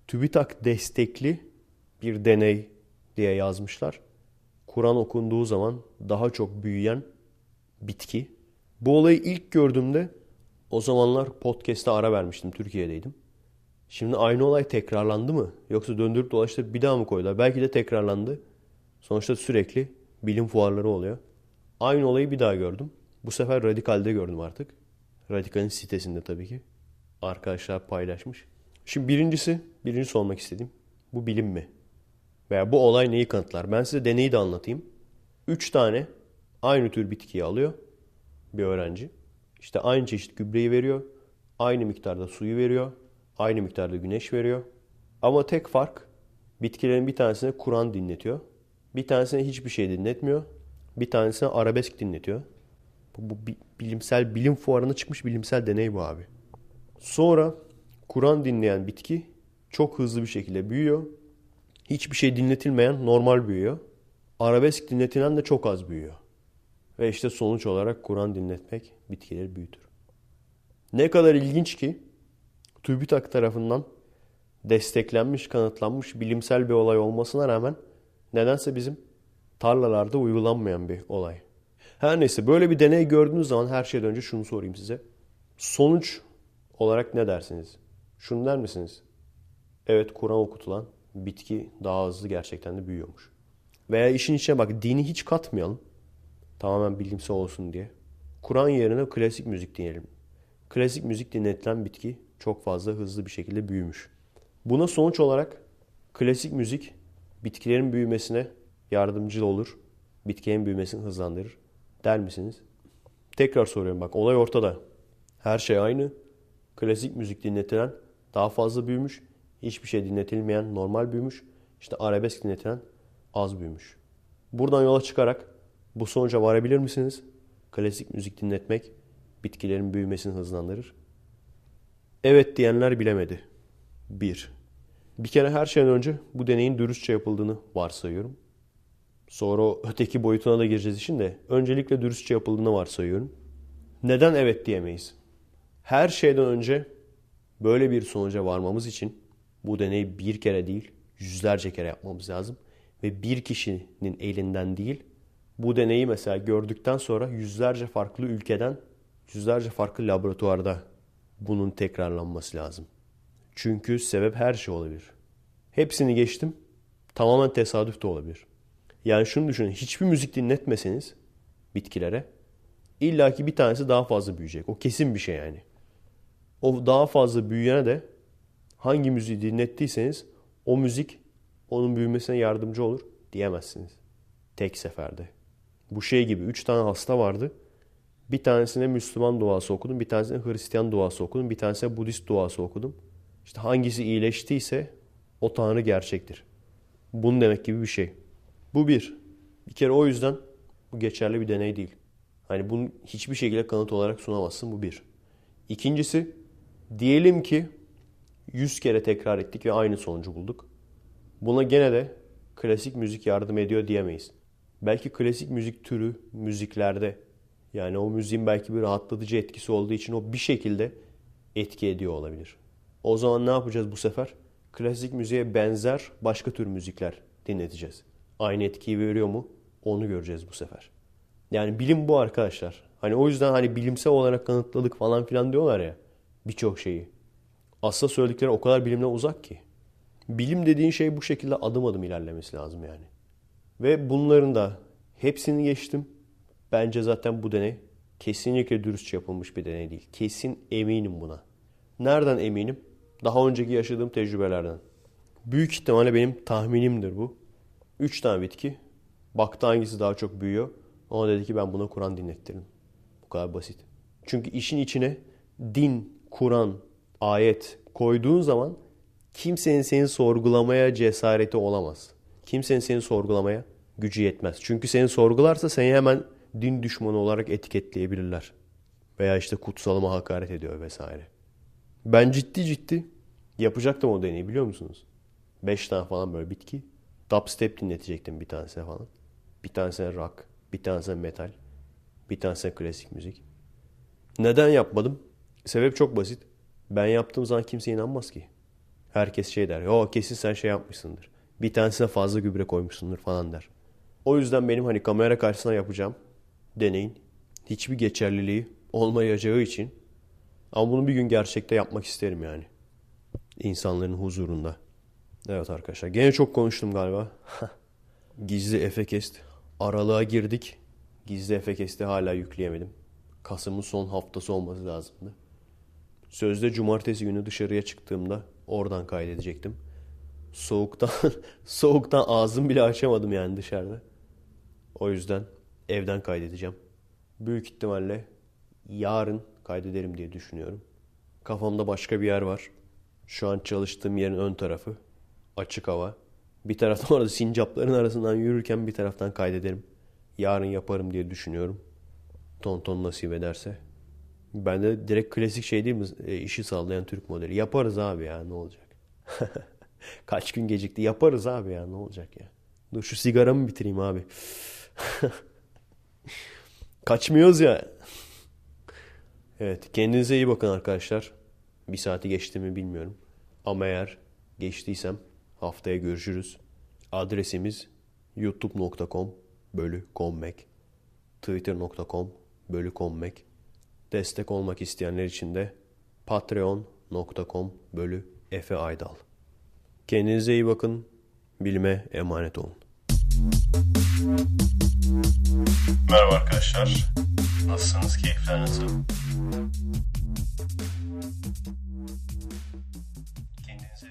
TÜBİTAK destekli bir deney diye yazmışlar. Kur'an okunduğu zaman daha çok büyüyen bitki. Bu olayı ilk gördüğümde o zamanlar podcast'ta ara vermiştim. Türkiye'deydim. Şimdi aynı olay tekrarlandı mı? Yoksa döndürüp dolaştırıp bir daha mı koydular? Belki de tekrarlandı. Sonuçta sürekli bilim fuarları oluyor. Aynı olayı bir daha gördüm. Bu sefer Radikal'de gördüm artık. Radikal'in sitesinde tabii ki. Arkadaşlar paylaşmış. Şimdi birincisi, birincisi olmak istediğim. Bu bilim mi? Veya bu olay neyi kanıtlar? Ben size deneyi de anlatayım. Üç tane aynı tür bitkiyi alıyor bir öğrenci. İşte aynı çeşit gübreyi veriyor. Aynı miktarda suyu veriyor. Aynı miktarda güneş veriyor. Ama tek fark bitkilerin bir tanesine Kur'an dinletiyor. Bir tanesine hiçbir şey dinletmiyor. Bir tanesine arabesk dinletiyor. Bu, bu bilimsel bilim fuarına çıkmış bilimsel deney bu abi. Sonra Kur'an dinleyen bitki çok hızlı bir şekilde büyüyor. Hiçbir şey dinletilmeyen normal büyüyor. Arabesk dinletilen de çok az büyüyor. Ve işte sonuç olarak Kur'an dinletmek bitkileri büyütür. Ne kadar ilginç ki TÜBİTAK tarafından desteklenmiş, kanıtlanmış bilimsel bir olay olmasına rağmen nedense bizim tarlalarda uygulanmayan bir olay. Her neyse böyle bir deney gördüğünüz zaman her şeyden önce şunu sorayım size. Sonuç olarak ne dersiniz? Şunu der misiniz? Evet Kur'an okutulan bitki daha hızlı gerçekten de büyüyormuş. Veya işin içine bak dini hiç katmayalım. Tamamen bilimsel olsun diye. Kur'an yerine klasik müzik dinleyelim. Klasik müzik dinletilen bitki çok fazla hızlı bir şekilde büyümüş. Buna sonuç olarak klasik müzik bitkilerin büyümesine yardımcı olur. Bitkilerin büyümesini hızlandırır. Der misiniz? Tekrar soruyorum bak olay ortada. Her şey aynı. Klasik müzik dinletilen daha fazla büyümüş. Hiçbir şey dinletilmeyen normal büyümüş. İşte arabesk dinletilen az büyümüş. Buradan yola çıkarak bu sonuca varabilir misiniz? Klasik müzik dinletmek bitkilerin büyümesini hızlandırır. Evet diyenler bilemedi. 1. Bir kere her şeyden önce bu deneyin dürüstçe yapıldığını varsayıyorum. Sonra öteki boyutuna da gireceğiz için de öncelikle dürüstçe yapıldığını varsayıyorum. Neden evet diyemeyiz? Her şeyden önce böyle bir sonuca varmamız için bu deneyi bir kere değil yüzlerce kere yapmamız lazım. Ve bir kişinin elinden değil bu deneyi mesela gördükten sonra yüzlerce farklı ülkeden yüzlerce farklı laboratuvarda bunun tekrarlanması lazım. Çünkü sebep her şey olabilir. Hepsini geçtim. Tamamen tesadüf de olabilir. Yani şunu düşünün. Hiçbir müzik dinletmeseniz bitkilere illaki bir tanesi daha fazla büyüyecek. O kesin bir şey yani. O daha fazla büyüyene de hangi müziği dinlettiyseniz o müzik onun büyümesine yardımcı olur diyemezsiniz. Tek seferde. Bu şey gibi 3 tane hasta vardı. Bir tanesine Müslüman duası okudum, bir tanesine Hristiyan duası okudum, bir tanesine Budist duası okudum. İşte hangisi iyileştiyse o Tanrı gerçektir. Bunun demek gibi bir şey. Bu bir. Bir kere o yüzden bu geçerli bir deney değil. Hani bunu hiçbir şekilde kanıt olarak sunamazsın. Bu bir. İkincisi diyelim ki 100 kere tekrar ettik ve aynı sonucu bulduk. Buna gene de klasik müzik yardım ediyor diyemeyiz. Belki klasik müzik türü müziklerde yani o müziğin belki bir rahatlatıcı etkisi olduğu için o bir şekilde etki ediyor olabilir. O zaman ne yapacağız bu sefer? Klasik müziğe benzer başka tür müzikler dinleteceğiz. Aynı etkiyi veriyor mu? Onu göreceğiz bu sefer. Yani bilim bu arkadaşlar. Hani o yüzden hani bilimsel olarak kanıtladık falan filan diyorlar ya birçok şeyi. Aslında söyledikleri o kadar bilimle uzak ki. Bilim dediğin şey bu şekilde adım adım ilerlemesi lazım yani. Ve bunların da hepsini geçtim. Bence zaten bu deney kesinlikle dürüstçe yapılmış bir deney değil. Kesin eminim buna. Nereden eminim? Daha önceki yaşadığım tecrübelerden. Büyük ihtimalle benim tahminimdir bu. Üç tane bitki. Baktı hangisi daha çok büyüyor. Ona dedi ki ben buna Kur'an dinlettiririm. Bu kadar basit. Çünkü işin içine din, Kur'an, ayet koyduğun zaman kimsenin seni sorgulamaya cesareti olamaz. Kimsenin seni sorgulamaya gücü yetmez. Çünkü seni sorgularsa seni hemen din düşmanı olarak etiketleyebilirler. Veya işte kutsalıma hakaret ediyor vesaire. Ben ciddi ciddi yapacaktım o deneyi biliyor musunuz? Beş tane falan böyle bitki. Dubstep dinletecektim bir tanesine falan. Bir tanesine rock, bir tanesine metal, bir tanesine klasik müzik. Neden yapmadım? Sebep çok basit. Ben yaptığım zaman kimse inanmaz ki. Herkes şey der. O kesin sen şey yapmışsındır. Bir tanesine fazla gübre koymuşsundur falan der. O yüzden benim hani kamera karşısına yapacağım deneyin hiçbir geçerliliği olmayacağı için ama bunu bir gün gerçekte yapmak isterim yani. İnsanların huzurunda. Evet arkadaşlar. Gene çok konuştum galiba. Gizli Efekest. Aralığa girdik. Gizli Efekest'i hala yükleyemedim. Kasım'ın son haftası olması lazımdı. Sözde cumartesi günü dışarıya çıktığımda oradan kaydedecektim. Soğuktan soğuktan ağzım bile açamadım yani dışarıda. O yüzden evden kaydedeceğim. Büyük ihtimalle yarın kaydederim diye düşünüyorum. Kafamda başka bir yer var. Şu an çalıştığım yerin ön tarafı. Açık hava. Bir taraftan orada sincapların arasından yürürken bir taraftan kaydederim. Yarın yaparım diye düşünüyorum. Tonton nasip ederse. Ben de direkt klasik şey değil mi? E, işi sallayan Türk modeli. Yaparız abi ya ne olacak? Kaç gün gecikti. Yaparız abi ya ne olacak ya? Dur şu sigaramı bitireyim abi. Kaçmıyoruz ya. Evet kendinize iyi bakın arkadaşlar. Bir saati geçti mi bilmiyorum. Ama eğer geçtiysem haftaya görüşürüz. Adresimiz youtube.com bölü kommek twitter.com bölü kommek Destek olmak isteyenler için de patreon.com bölü Efe Aydal. Kendinize iyi bakın. Bilime emanet olun. Merhaba arkadaşlar. Nasılsınız? Keyifler nasıl? Kendinize